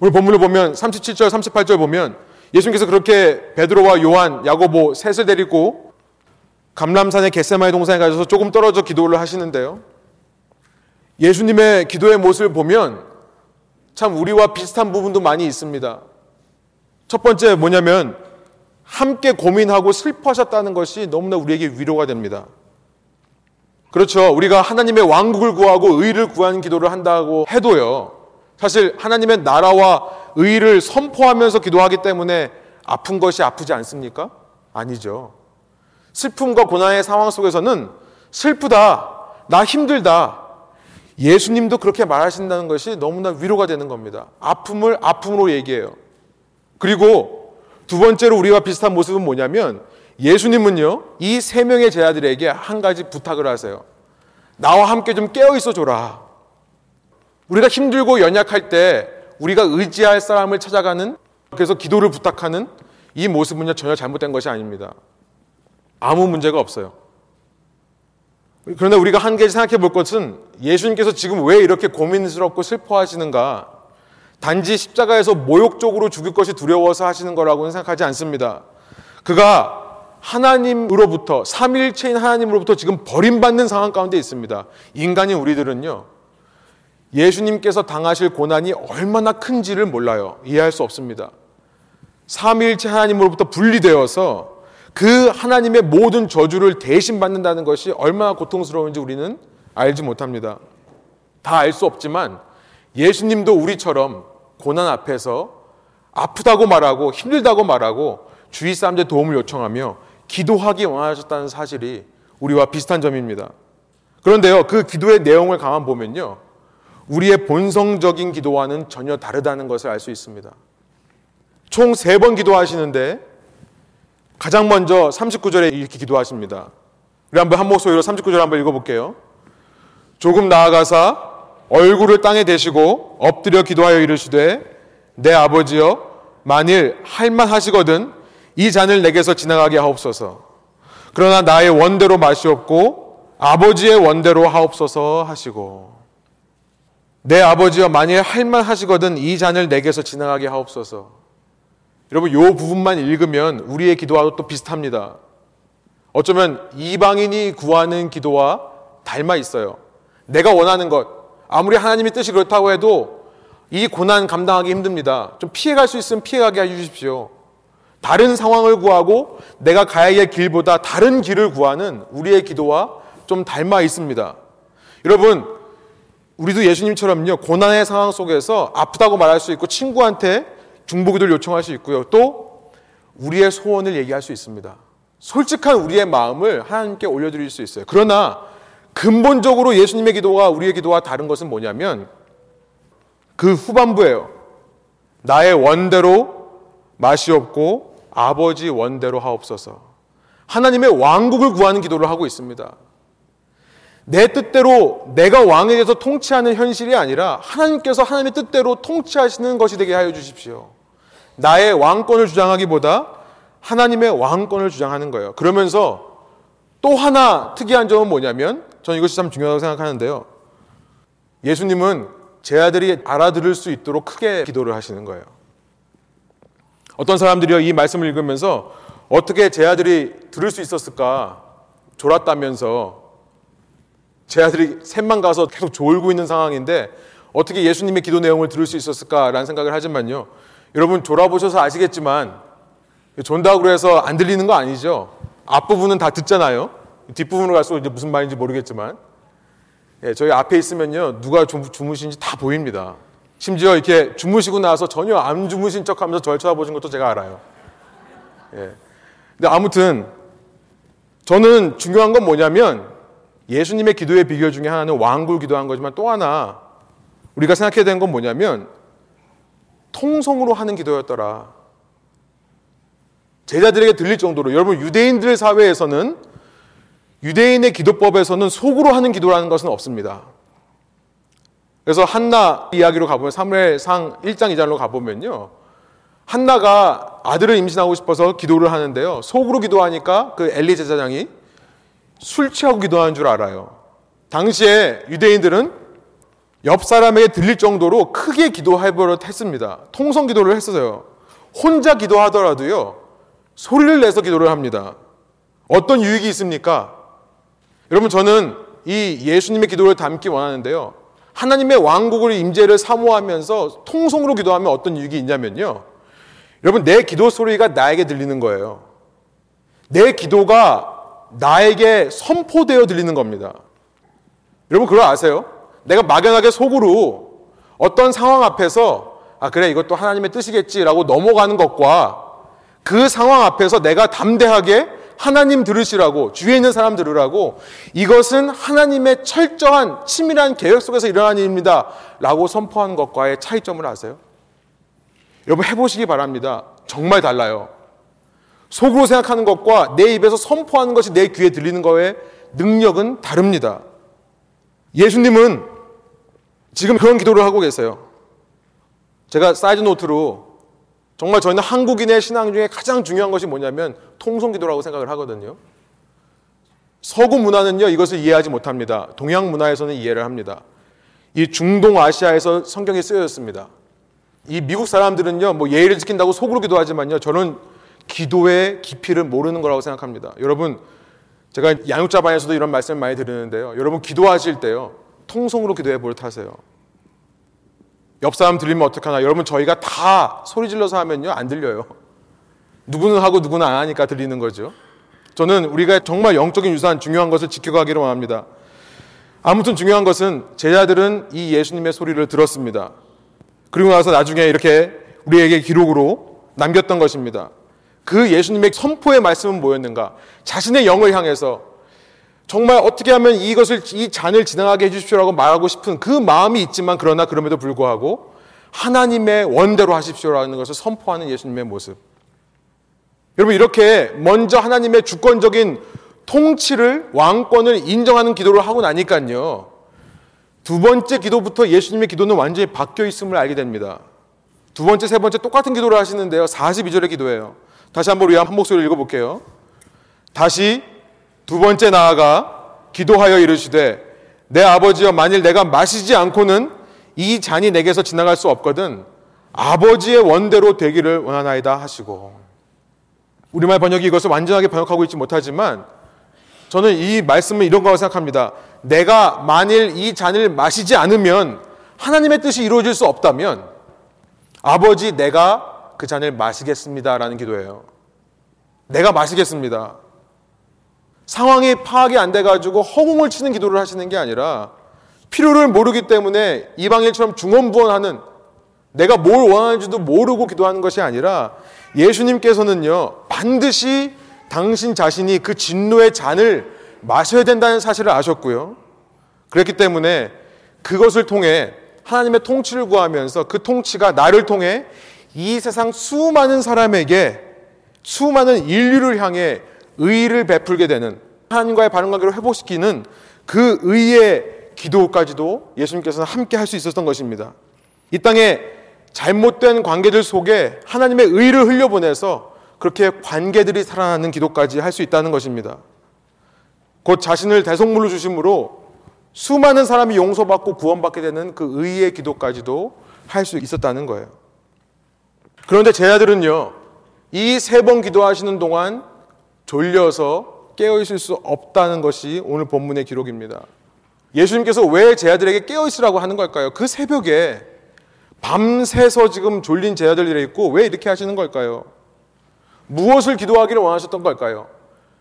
오늘 본문을 보면 37절, 38절 보면 예수님께서 그렇게 베드로와 요한, 야고보 셋을 데리고 감람산의 겟세마의 동산에 가셔서 조금 떨어져 기도를 하시는데요. 예수님의 기도의 모습을 보면 참 우리와 비슷한 부분도 많이 있습니다. 첫 번째 뭐냐면 함께 고민하고 슬퍼하셨다는 것이 너무나 우리에게 위로가 됩니다. 그렇죠. 우리가 하나님의 왕국을 구하고 의를 구하는 기도를 한다고 해도요. 사실 하나님의 나라와 의를 선포하면서 기도하기 때문에 아픈 것이 아프지 않습니까? 아니죠. 슬픔과 고난의 상황 속에서는 슬프다, 나 힘들다. 예수님도 그렇게 말하신다는 것이 너무나 위로가 되는 겁니다. 아픔을 아픔으로 얘기해요. 그리고 두 번째로 우리와 비슷한 모습은 뭐냐면 예수님은요, 이 세 명의 제자들에게 한 가지 부탁을 하세요. 나와 함께 좀 깨어 있어 줘라. 우리가 힘들고 연약할 때 우리가 의지할 사람을 찾아가는 그래서 기도를 부탁하는 이 모습은요 전혀 잘못된 것이 아닙니다. 아무 문제가 없어요. 그런데 우리가 한 가지 생각해 볼 것은 예수님께서 지금 왜 이렇게 고민스럽고 슬퍼하시는가? 단지 십자가에서 모욕적으로 죽을 것이 두려워서 하시는 거라고는 생각하지 않습니다. 그가 하나님으로부터 삼일체인 하나님으로부터 지금 버림받는 상황 가운데 있습니다. 인간인 우리들은요. 예수님께서 당하실 고난이 얼마나 큰지를 몰라요. 이해할 수 없습니다. 삼일체 하나님으로부터 분리되어서 그 하나님의 모든 저주를 대신 받는다는 것이 얼마나 고통스러운지 우리는 알지 못합니다. 다 알 수 없지만 예수님도 우리처럼 고난 앞에서 아프다고 말하고 힘들다고 말하고 주위 사람들의 도움을 요청하며 기도하기 원하셨다는 사실이 우리와 비슷한 점입니다. 그런데요, 그 기도의 내용을 가만 보면요. 우리의 본성적인 기도와는 전혀 다르다는 것을 알 수 있습니다. 총 세 번 기도하시는데 가장 먼저 39절에 이렇게 기도하십니다. 우리 한번 한 목소리로 39절 한번 읽어볼게요. 조금 나아가사 얼굴을 땅에 대시고 엎드려 기도하여 이르시되 내 아버지여 만일 할만 하시거든 이 잔을 내게서 지나가게 하옵소서. 그러나 나의 원대로 마시옵고 아버지의 원대로 하옵소서 하시고 내 아버지여 만일 할만 하시거든 이 잔을 내게서 지나가게 하옵소서. 여러분 요 부분만 읽으면 우리의 기도와도 또 비슷합니다. 어쩌면 이방인이 구하는 기도와 닮아 있어요. 내가 원하는 것 아무리 하나님의 뜻이 그렇다고 해도 이 고난 감당하기 힘듭니다. 좀 피해갈 수 있으면 피해가게 해주십시오. 다른 상황을 구하고 내가 가야 할 길보다 다른 길을 구하는 우리의 기도와 좀 닮아 있습니다. 여러분, 우리도 예수님처럼요, 고난의 상황 속에서 아프다고 말할 수 있고 친구한테 중보기도를 요청할 수 있고요. 또 우리의 소원을 얘기할 수 있습니다. 솔직한 우리의 마음을 하나님께 올려드릴 수 있어요. 그러나 근본적으로 예수님의 기도가 우리의 기도와 다른 것은 뭐냐면 그 후반부예요. 나의 원대로 맛이 없고 아버지 원대로 하옵소서. 하나님의 왕국을 구하는 기도를 하고 있습니다. 내 뜻대로 내가 왕에 대해서 통치하는 현실이 아니라 하나님께서 하나님의 뜻대로 통치하시는 것이 되게 하여 주십시오. 나의 왕권을 주장하기보다 하나님의 왕권을 주장하는 거예요. 그러면서 또 하나 특이한 점은 뭐냐면 저는 이것이 참 중요하다고 생각하는데요. 예수님은 제 아들이 알아들을 수 있도록 크게 기도를 하시는 거예요. 어떤 사람들이요, 이 말씀을 읽으면서 어떻게 제 아들이 들을 수 있었을까? 졸았다면서 제 아들이 샘만 가서 계속 졸고 있는 상황인데 어떻게 예수님의 기도 내용을 들을 수 있었을까라는 생각을 하지만요. 여러분 졸아보셔서 아시겠지만 존다고 해서 안 들리는 거 아니죠. 앞부분은 다 듣잖아요. 뒷부분으로 갈수록 이제 무슨 말인지 모르겠지만 예, 저희 앞에 있으면요 누가 주무신지 다 보입니다. 심지어 이렇게 주무시고 나서 전혀 안 주무신 척 하면서 절 쳐다보신 것도 제가 알아요. 예. 근데 아무튼 저는 중요한 건 뭐냐면 예수님의 기도의 비결 중에 하나는 왕굴 기도한 거지만 또 하나 우리가 생각해야 되는 건 뭐냐면 통성으로 하는 기도였더라. 제자들에게 들릴 정도로 여러분 유대인들 사회에서는 유대인의 기도법에서는 속으로 하는 기도라는 것은 없습니다. 그래서 한나 이야기로 가보면 사무엘상 1장 2장로 가보면요. 한나가 아들을 임신하고 싶어서 기도를 하는데요. 속으로 기도하니까 그 엘리 제사장이 술 취하고 기도하는 줄 알아요. 당시에 유대인들은 옆 사람에게 들릴 정도로 크게 기도해 버릇 했습니다. 통성 기도를 했어요. 혼자 기도하더라도요, 소리를 내서 기도를 합니다. 어떤 유익이 있습니까? 여러분, 저는 이 예수님의 기도를 담기 원하는데요. 하나님의 왕국을 임재를 사모하면서 통성으로 기도하면 어떤 유익이 있냐면요. 여러분, 내 기도 소리가 나에게 들리는 거예요. 내 기도가 나에게 선포되어 들리는 겁니다. 여러분, 그거 아세요? 내가 막연하게 속으로 어떤 상황 앞에서 아, 그래, 이것도 하나님의 뜻이겠지라고 넘어가는 것과 그 상황 앞에서 내가 담대하게 하나님 들으시라고, 주위에 있는 사람 들으라고, 이것은 하나님의 철저한 치밀한 계획 속에서 일어난 일입니다. 라고 선포하는 것과의 차이점을 아세요? 여러분 해보시기 바랍니다. 정말 달라요. 속으로 생각하는 것과 내 입에서 선포하는 것이 내 귀에 들리는 것의 능력은 다릅니다. 예수님은 지금 그런 기도를 하고 계세요. 제가 side note로 정말 저희는 한국인의 신앙 중에 가장 중요한 것이 뭐냐면 통성 기도라고 생각을 하거든요. 서구 문화는요, 이것을 이해하지 못합니다. 동양 문화에서는 이해를 합니다. 이 중동 아시아에서 성경이 쓰여졌습니다. 이 미국 사람들은요, 뭐 예의를 지킨다고 속으로 기도하지만요, 저는 기도의 깊이를 모르는 거라고 생각합니다. 여러분, 제가 양육자반에서도 이런 말씀을 많이 드리는데요. 여러분, 기도하실 때요, 통성으로 기도해 볼타세요. 옆 사람 들리면 어떡하나. 여러분, 저희가 다 소리 질러서 하면요, 안 들려요. 누구는 하고 누구는 안 하니까 들리는 거죠. 저는 우리가 정말 영적인 유산 중요한 것을 지켜가기를 원합니다. 아무튼 중요한 것은 제자들은 이 예수님의 소리를 들었습니다. 그리고 나서 나중에 이렇게 우리에게 기록으로 남겼던 것입니다. 그 예수님의 선포의 말씀은 뭐였는가? 자신의 영을 향해서 정말 어떻게 하면 이것을 이 잔을 지나가게 해주십시오라고 말하고 싶은 그 마음이 있지만 그러나 그럼에도 불구하고 하나님의 원대로 하십시오라는 것을 선포하는 예수님의 모습. 여러분 이렇게 먼저 하나님의 주권적인 통치를 왕권을 인정하는 기도를 하고 나니까요. 두 번째 기도부터 예수님의 기도는 완전히 바뀌어 있음을 알게 됩니다. 두 번째, 세 번째 똑같은 기도를 하시는데요. 42절의 기도예요. 다시 한번 우리 한 목소리를 읽어볼게요. 다시 두 번째 나아가 기도하여 이르시되 내 아버지여 만일 내가 마시지 않고는 이 잔이 내게서 지나갈 수 없거든 아버지의 원대로 되기를 원하나이다 하시고 우리말 번역이 이것을 완전하게 번역하고 있지 못하지만 저는 이 말씀을 이런 거라고 생각합니다. 내가 만일 이 잔을 마시지 않으면 하나님의 뜻이 이루어질 수 없다면 아버지 내가 그 잔을 마시겠습니다라는 기도예요. 내가 마시겠습니다. 상황이 파악이 안 돼가지고 허공을 치는 기도를 하시는 게 아니라 필요를 모르기 때문에 이방인처럼 중언부언하는 내가 뭘 원하는지도 모르고 기도하는 것이 아니라 예수님께서는요 반드시 당신 자신이 그 진노의 잔을 마셔야 된다는 사실을 아셨고요. 그렇기 때문에 그것을 통해 하나님의 통치를 구하면서 그 통치가 나를 통해 이 세상 수많은 사람에게 수많은 인류를 향해 의를 베풀게 되는 하나님과의 바른 관계를 회복시키는 그 의의 기도까지도 예수님께서는 함께 할 수 있었던 것입니다. 이 땅에 잘못된 관계들 속에 하나님의 의를 흘려보내서 그렇게 관계들이 살아나는 기도까지 할 수 있다는 것입니다. 곧 자신을 대성물로 주심으로 수많은 사람이 용서받고 구원받게 되는 그 의의 기도까지도 할 수 있었다는 거예요. 그런데 제자들은요, 이 세 번 기도하시는 동안 졸려서 깨어있을 수 없다는 것이 오늘 본문의 기록입니다. 예수님께서 왜 제자들에게 깨어있으라고 하는 걸까요? 그 새벽에 밤새서 지금 졸린 제자들이 있고 왜 이렇게 하시는 걸까요? 무엇을 기도하기를 원하셨던 걸까요?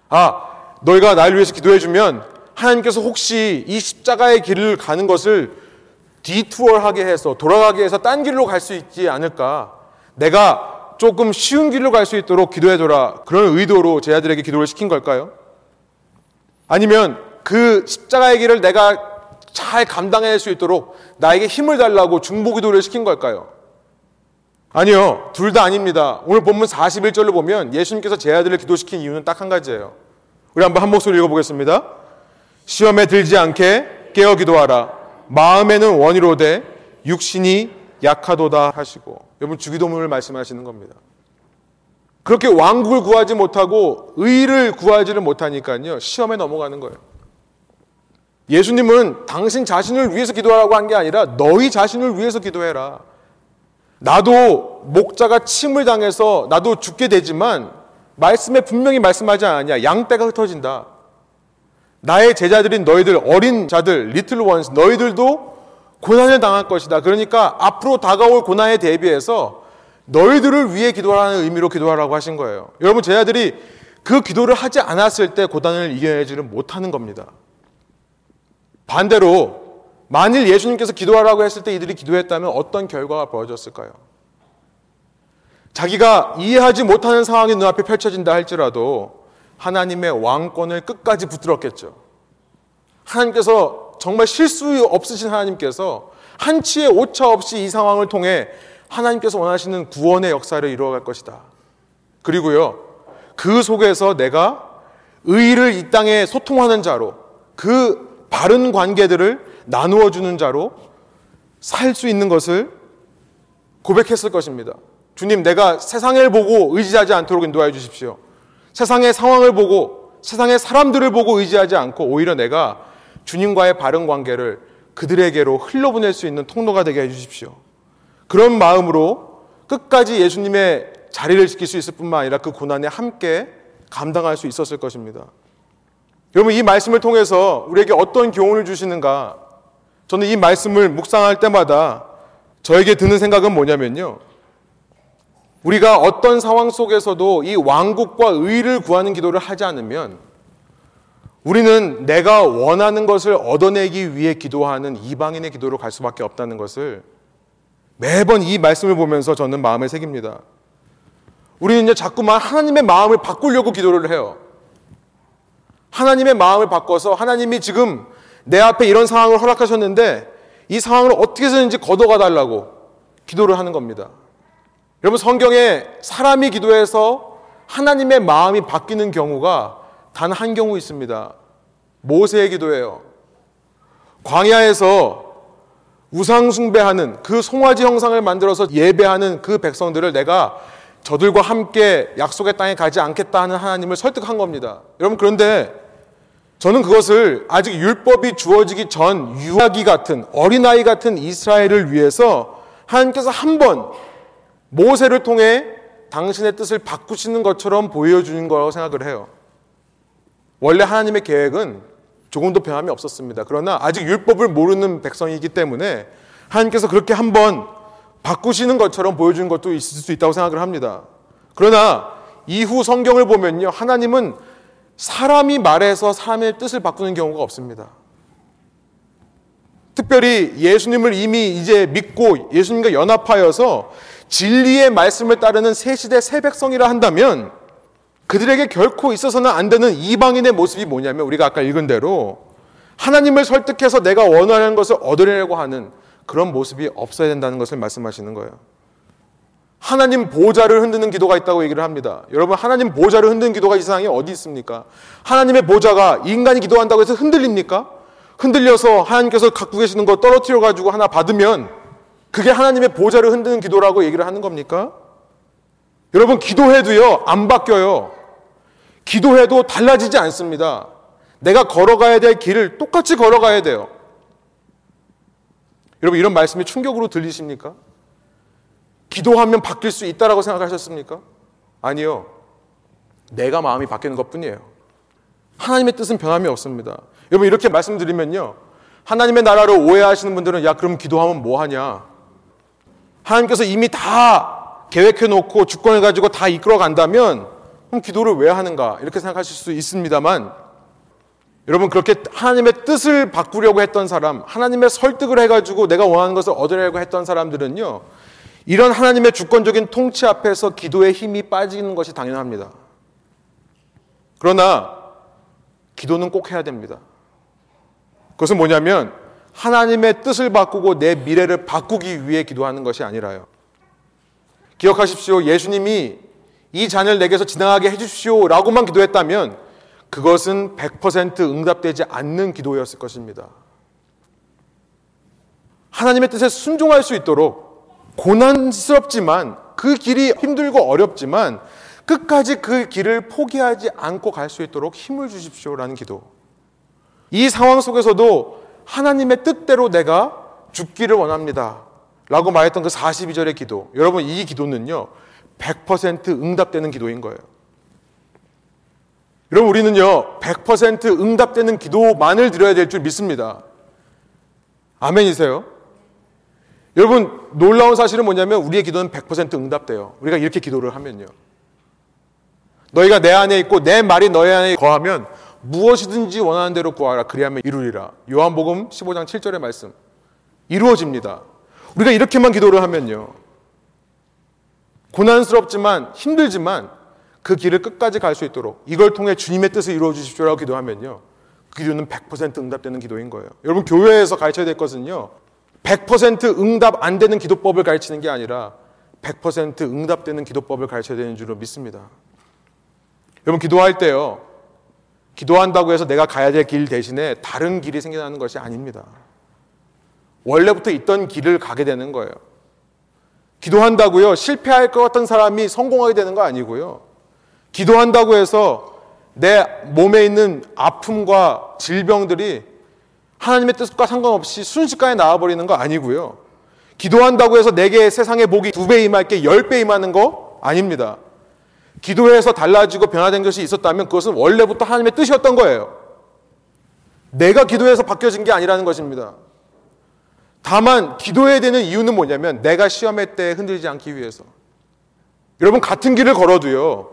아, 너희가 나를 위해서 기도해주면 하나님께서 혹시 이 십자가의 길을 가는 것을 디투어하게 해서 돌아가게 해서 딴 길로 갈 수 있지 않을까? 내가 조금 쉬운 길로 갈 수 있도록 기도해줘라. 그런 의도로 제 아들에게 기도를 시킨 걸까요? 아니면 그 십자가의 길을 내가 잘 감당할 수 있도록 나에게 힘을 달라고 중보 기도를 시킨 걸까요? 아니요. 둘 다 아닙니다. 오늘 본문 41절로 보면 예수님께서 제 아들을 기도시킨 이유는 딱 한 가지예요. 우리 한번 한 목소리 읽어보겠습니다. 시험에 들지 않게 깨어 기도하라. 마음에는 원이로되 육신이 약하도다 하시고 여러분 주기도문을 말씀하시는 겁니다. 그렇게 왕국을 구하지 못하고 의를 구하지를 못하니까요. 시험에 넘어가는 거예요. 예수님은 당신 자신을 위해서 기도하라고 한 게 아니라 너희 자신을 위해서 기도해라. 나도 목자가 침을 당해서 나도 죽게 되지만 말씀에 분명히 말씀하지 않았냐. 양떼가 흩어진다. 나의 제자들인 너희들 어린 자들 리틀 원스 너희들도 고난을 당할 것이다. 그러니까 앞으로 다가올 고난에 대비해서 너희들을 위해 기도하라는 의미로 기도하라고 하신 거예요. 여러분 제자들이 그 기도를 하지 않았을 때 고난을 이겨내지를 못하는 겁니다. 반대로 만일 예수님께서 기도하라고 했을 때 이들이 기도했다면 어떤 결과가 벌어졌을까요? 자기가 이해하지 못하는 상황이 눈앞에 펼쳐진다 할지라도 하나님의 왕권을 끝까지 붙들었겠죠. 하나님께서 정말 실수 없으신 하나님께서 한치의 오차 없이 이 상황을 통해 하나님께서 원하시는 구원의 역사를 이루어갈 것이다. 그리고요, 그 속에서 내가 의를 이 땅에 소통하는 자로 그 바른 관계들을 나누어 주는 자로 살 수 있는 것을 고백했을 것입니다. 주님, 내가 세상을 보고 의지하지 않도록 인도하여 주십시오. 세상의 상황을 보고 세상의 사람들을 보고 의지하지 않고 오히려 내가 주님과의 바른 관계를 그들에게로 흘러보낼 수 있는 통로가 되게 해 주십시오. 그런 마음으로 끝까지 예수님의 자리를 지킬 수 있을 뿐만 아니라 그 고난에 함께 감당할 수 있었을 것입니다. 여러분, 이 말씀을 통해서 우리에게 어떤 교훈을 주시는가? 저는 이 말씀을 묵상할 때마다 저에게 드는 생각은 뭐냐면요. 우리가 어떤 상황 속에서도 이 왕국과 의를 구하는 기도를 하지 않으면 우리는 내가 원하는 것을 얻어내기 위해 기도하는 이방인의 기도로 갈 수밖에 없다는 것을 매번 이 말씀을 보면서 저는 마음에 새깁니다. 우리는 자꾸만 하나님의 마음을 바꾸려고 기도를 해요. 하나님의 마음을 바꿔서 하나님이 지금 내 앞에 이런 상황을 허락하셨는데 이 상황을 어떻게 해서든지 걷어가 달라고 기도를 하는 겁니다. 여러분 성경에 사람이 기도해서 하나님의 마음이 바뀌는 경우가 단 한 경우 있습니다. 모세의 기도예요. 광야에서 우상 숭배하는 그 송아지 형상을 만들어서 예배하는 그 백성들을 내가 저들과 함께 약속의 땅에 가지 않겠다 하는 하나님을 설득한 겁니다. 여러분 그런데 저는 그것을 아직 율법이 주어지기 전 유아기 같은 어린아이 같은 이스라엘을 위해서 하나님께서 한 번 모세를 통해 당신의 뜻을 바꾸시는 것처럼 보여주는 거라고 생각을 해요. 원래 하나님의 계획은 조금도 변함이 없었습니다. 그러나 아직 율법을 모르는 백성이기 때문에 하나님께서 그렇게 한번 바꾸시는 것처럼 보여주는 것도 있을 수 있다고 생각을 합니다. 그러나 이후 성경을 보면요. 하나님은 사람이 말해서 사람의 뜻을 바꾸는 경우가 없습니다. 특별히 예수님을 이미 이제 믿고 예수님과 연합하여서 진리의 말씀을 따르는 새 시대 새 백성이라 한다면 그들에게 결코 있어서는 안 되는 이방인의 모습이 뭐냐면 우리가 아까 읽은 대로 하나님을 설득해서 내가 원하는 것을 얻으려고 하는 그런 모습이 없어야 된다는 것을 말씀하시는 거예요. 하나님 보좌를 흔드는 기도가 있다고 얘기를 합니다. 여러분, 하나님 보좌를 흔드는 기도가 이 세상에 어디 있습니까? 하나님의 보좌가 인간이 기도한다고 해서 흔들립니까? 흔들려서 하나님께서 갖고 계시는 거 떨어뜨려 가지고 하나 받으면 그게 하나님의 보좌를 흔드는 기도라고 얘기를 하는 겁니까? 여러분, 기도해도요, 안 바뀌어요. 기도해도 달라지지 않습니다. 내가 걸어가야 될 길을 똑같이 걸어가야 돼요. 여러분, 이런 말씀이 충격으로 들리십니까? 기도하면 바뀔 수 있다라고 생각하셨습니까? 아니요. 내가 마음이 바뀌는 것 뿐이에요. 하나님의 뜻은 변함이 없습니다. 여러분, 이렇게 말씀드리면요. 하나님의 나라를 오해하시는 분들은 야, 그럼 기도하면 뭐 하냐? 하나님께서 이미 다 계획해 놓고 주권을 가지고 다 이끌어 간다면 그럼 기도를 왜 하는가? 이렇게 생각하실 수 있습니다만 여러분 그렇게 하나님의 뜻을 바꾸려고 했던 사람, 하나님의 설득을 해가지고 내가 원하는 것을 얻으려고 했던 사람들은요, 이런 하나님의 주권적인 통치 앞에서 기도의 힘이 빠지는 것이 당연합니다. 그러나 기도는 꼭 해야 됩니다. 그것은 뭐냐면 하나님의 뜻을 바꾸고 내 미래를 바꾸기 위해 기도하는 것이 아니라요. 기억하십시오. 예수님이 이 잔을 내게서 지나가게 해주십시오. 라고만 기도했다면 그것은 100% 응답되지 않는 기도였을 것입니다. 하나님의 뜻에 순종할 수 있도록 고난스럽지만 그 길이 힘들고 어렵지만 끝까지 그 길을 포기하지 않고 갈 수 있도록 힘을 주십시오라는 기도. 이 상황 속에서도 하나님의 뜻대로 내가 죽기를 원합니다. 라고 말했던 그 42절의 기도. 여러분, 이 기도는요, 100% 응답되는 기도인 거예요. 여러분, 우리는요, 100% 응답되는 기도만을 드려야 될 줄 믿습니다. 아멘이세요? 여러분, 놀라운 사실은 뭐냐면 우리의 기도는 100% 응답돼요. 우리가 이렇게 기도를 하면요. 너희가 내 안에 있고 내 말이 너희 안에 거하면 무엇이든지 원하는 대로 구하라. 그리하면 이루리라. 요한복음 15장 7절의 말씀. 이루어집니다. 우리가 이렇게만 기도를 하면요. 고난스럽지만 힘들지만 그 길을 끝까지 갈 수 있도록 이걸 통해 주님의 뜻을 이루어 주십시오라고 기도하면요. 그 기도는 100% 응답되는 기도인 거예요. 여러분 교회에서 가르쳐야 될 것은요. 100% 응답 안 되는 기도법을 가르치는 게 아니라 100% 응답되는 기도법을 가르쳐야 되는 줄로 믿습니다. 여러분 기도할 때요. 기도한다고 해서 내가 가야 될 길 대신에 다른 길이 생겨나는 것이 아닙니다. 원래부터 있던 길을 가게 되는 거예요. 기도한다고요. 실패할 것 같은 사람이 성공하게 되는 거 아니고요. 기도한다고 해서 내 몸에 있는 아픔과 질병들이 하나님의 뜻과 상관없이 순식간에 나와버리는 거 아니고요. 기도한다고 해서 내게 세상의 복이 두 배 임할 게 열 배 임하는 거 아닙니다. 기도해서 달라지고 변화된 것이 있었다면 그것은 원래부터 하나님의 뜻이었던 거예요. 내가 기도해서 바뀌어진 게 아니라는 것입니다. 다만 기도해야 되는 이유는 뭐냐면 내가 시험의 때 흔들리지 않기 위해서. 여러분 같은 길을 걸어도요.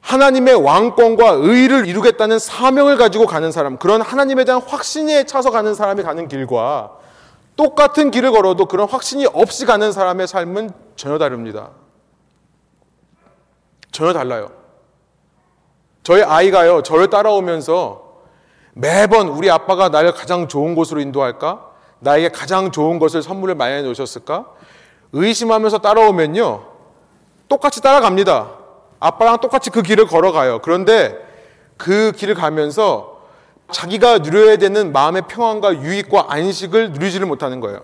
하나님의 왕권과 의를 이루겠다는 사명을 가지고 가는 사람, 그런 하나님에 대한 확신에 차서 가는 사람이 가는 길과 똑같은 길을 걸어도 그런 확신이 없이 가는 사람의 삶은 전혀 다릅니다. 전혀 달라요. 저희 아이가요, 저를 따라오면서 매번 우리 아빠가 나를 가장 좋은 곳으로 인도할까? 나에게 가장 좋은 것을 선물을 마련해 놓으셨을까? 의심하면서 따라오면요, 똑같이 따라갑니다. 아빠랑 똑같이 그 길을 걸어가요. 그런데 그 길을 가면서 자기가 누려야 되는 마음의 평안과 유익과 안식을 누리지를 못하는 거예요.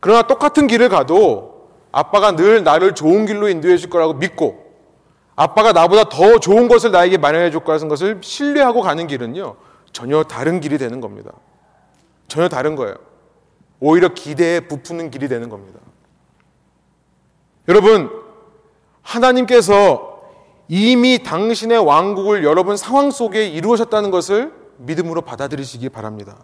그러나 똑같은 길을 가도 아빠가 늘 나를 좋은 길로 인도해 줄 거라고 믿고 아빠가 나보다 더 좋은 것을 나에게 마련해 줄 거라는 것을 신뢰하고 가는 길은요. 전혀 다른 길이 되는 겁니다. 전혀 다른 거예요. 오히려 기대에 부푸는 길이 되는 겁니다. 여러분, 하나님께서 이미 당신의 왕국을 여러분 상황 속에 이루셨다는 것을 믿음으로 받아들이시기 바랍니다.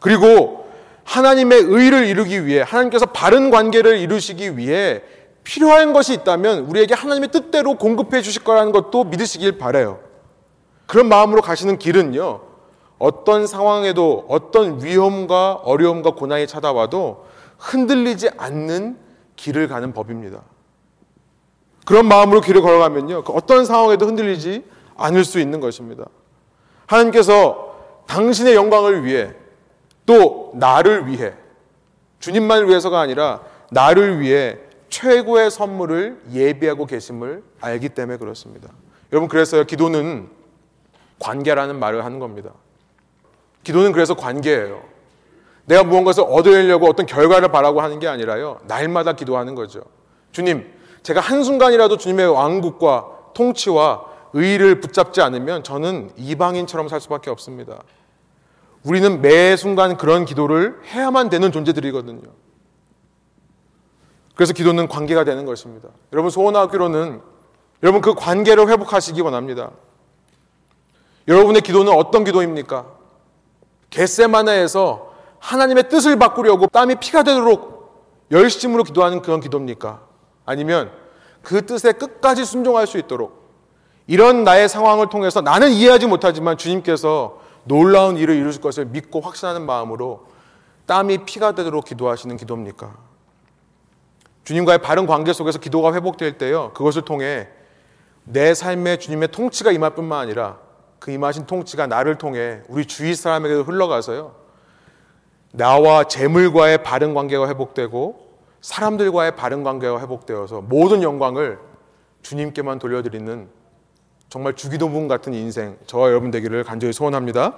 그리고 하나님의 의를 이루기 위해 하나님께서 바른 관계를 이루시기 위해 필요한 것이 있다면 우리에게 하나님의 뜻대로 공급해 주실 거라는 것도 믿으시길 바래요. 그런 마음으로 가시는 길은요. 어떤 상황에도 어떤 위험과 어려움과 고난이 찾아와도 흔들리지 않는 길을 가는 법입니다. 그런 마음으로 길을 걸어가면요. 그 어떤 상황에도 흔들리지 않을 수 있는 것입니다. 하나님께서 당신의 영광을 위해 또 나를 위해 주님만을 위해서가 아니라 나를 위해 최고의 선물을 예비하고 계심을 알기 때문에 그렇습니다. 여러분 그래서요. 기도는 관계라는 말을 하는 겁니다. 기도는 그래서 관계예요. 내가 무언가를 얻으려고 어떤 결과를 바라고 하는 게 아니라요. 날마다 기도하는 거죠. 주님, 제가 한순간이라도 주님의 왕국과 통치와 의를 붙잡지 않으면 저는 이방인처럼 살 수밖에 없습니다. 우리는 매 순간 그런 기도를 해야만 되는 존재들이거든요. 그래서 기도는 관계가 되는 것입니다. 여러분 소원하기로는 여러분 그 관계를 회복하시기 원합니다. 여러분의 기도는 어떤 기도입니까? 겟세마나에서 하나님의 뜻을 바꾸려고 땀이 피가 되도록 열심으로 기도하는 그런 기도입니까? 아니면 그 뜻에 끝까지 순종할 수 있도록 이런 나의 상황을 통해서 나는 이해하지 못하지만 주님께서 놀라운 일을 이루실 것을 믿고 확신하는 마음으로 땀이 피가 되도록 기도하시는 기도입니까? 주님과의 바른 관계 속에서 기도가 회복될 때요. 그것을 통해 내 삶에 주님의 통치가 임할 뿐만 아니라 그 임하신 통치가 나를 통해 우리 주위 사람에게도 흘러가서요. 나와 재물과의 바른 관계가 회복되고 사람들과의 바른 관계가 회복되어서 모든 영광을 주님께만 돌려드리는 정말 주기도문 같은 인생 저와 여러분 되기를 간절히 소원합니다.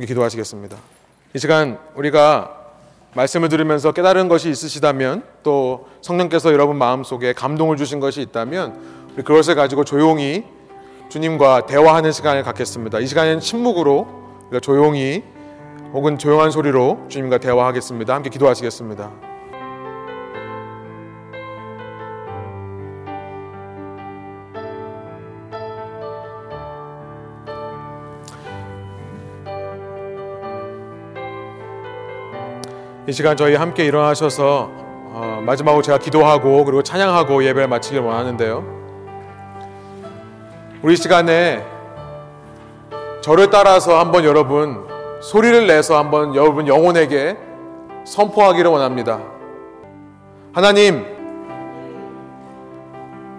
기도하시겠습니다. 이 시간 우리가 말씀을 들으면서 깨달은 것이 있으시다면 또 성령께서 여러분 마음속에 감동을 주신 것이 있다면 그것을 가지고 조용히 주님과 대화하는 시간을 갖겠습니다. 이 시간에는 침묵으로 우리가 조용히 혹은 조용한 소리로 주님과 대화하겠습니다. 함께 기도하시겠습니다. 이 시간 저희 함께 일어나셔서 어, 마지막으로 제가 기도하고 그리고 찬양하고 예배를 마치길 원하는데요. 우리 시간에 저를 따라서 한번 여러분 소리를 내서 한번 여러분 영혼에게 선포하기를 원합니다. 하나님,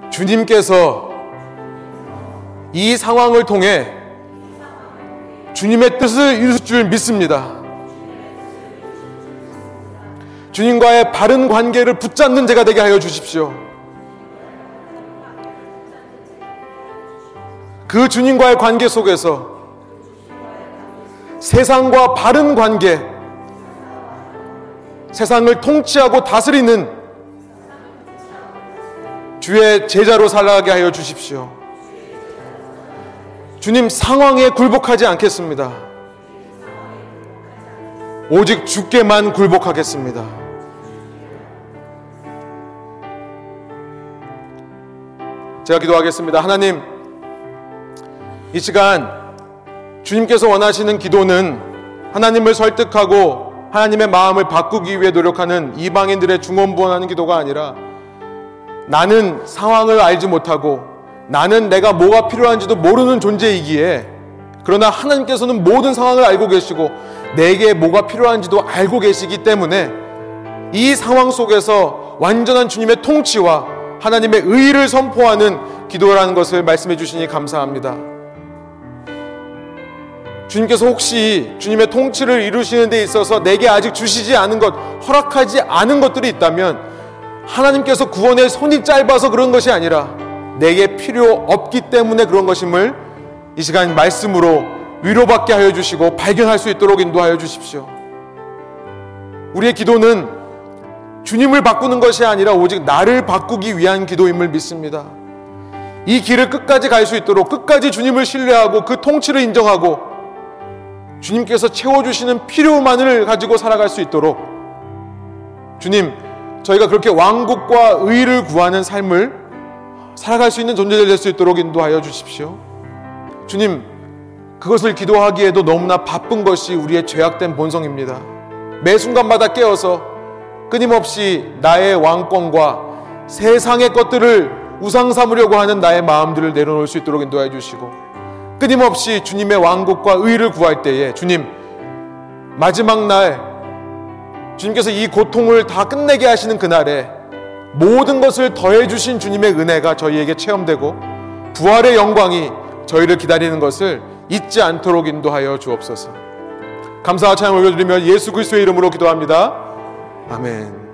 주님께서 이 상황을 통해 주님의 뜻을 이루실 줄 믿습니다. 주님과의 바른 관계를 붙잡는 제가 되게 하여 주십시오. 그 주님과의 관계 속에서 세상과 바른 관계, 세상을 통치하고 다스리는 주의 제자로 살아가게 하여 주십시오. 주님 상황에 굴복하지 않겠습니다. 오직 주께만 굴복하겠습니다. 제가 기도하겠습니다. 하나님, 이 시간 주님께서 원하시는 기도는 하나님을 설득하고 하나님의 마음을 바꾸기 위해 노력하는 이방인들의 중원부원하는 기도가 아니라 나는 상황을 알지 못하고 나는 내가 뭐가 필요한지도 모르는 존재이기에 그러나 하나님께서는 모든 상황을 알고 계시고 내게 뭐가 필요한지도 알고 계시기 때문에 이 상황 속에서 완전한 주님의 통치와 하나님의 의를 선포하는 기도라는 것을 말씀해 주시니 감사합니다. 주님께서 혹시 주님의 통치를 이루시는 데 있어서 내게 아직 주시지 않은 것, 허락하지 않은 것들이 있다면 하나님께서 구원의 손이 짧아서 그런 것이 아니라 내게 필요 없기 때문에 그런 것임을 이 시간 말씀으로 위로받게 하여 주시고 발견할 수 있도록 인도하여 주십시오. 우리의 기도는 주님을 바꾸는 것이 아니라 오직 나를 바꾸기 위한 기도임을 믿습니다. 이 길을 끝까지 갈 수 있도록 끝까지 주님을 신뢰하고 그 통치를 인정하고 주님께서 채워주시는 필요만을 가지고 살아갈 수 있도록 주님, 저희가 그렇게 왕국과 의를 구하는 삶을 살아갈 수 있는 존재들 될 수 있도록 인도하여 주십시오. 주님, 그것을 기도하기에도 너무나 바쁜 것이 우리의 죄악된 본성입니다. 매 순간마다 깨어서 끊임없이 나의 왕권과 세상의 것들을 우상 삼으려고 하는 나의 마음들을 내려놓을 수 있도록 인도해 주시고 끊임없이 주님의 왕국과 의를 구할 때에 주님 마지막 날 주님께서 이 고통을 다 끝내게 하시는 그날에 모든 것을 더해 주신 주님의 은혜가 저희에게 체험되고 부활의 영광이 저희를 기다리는 것을 잊지 않도록 인도하여 주옵소서. 감사와 찬양 올려드리며 예수 그리스도의 이름으로 기도합니다. 아멘.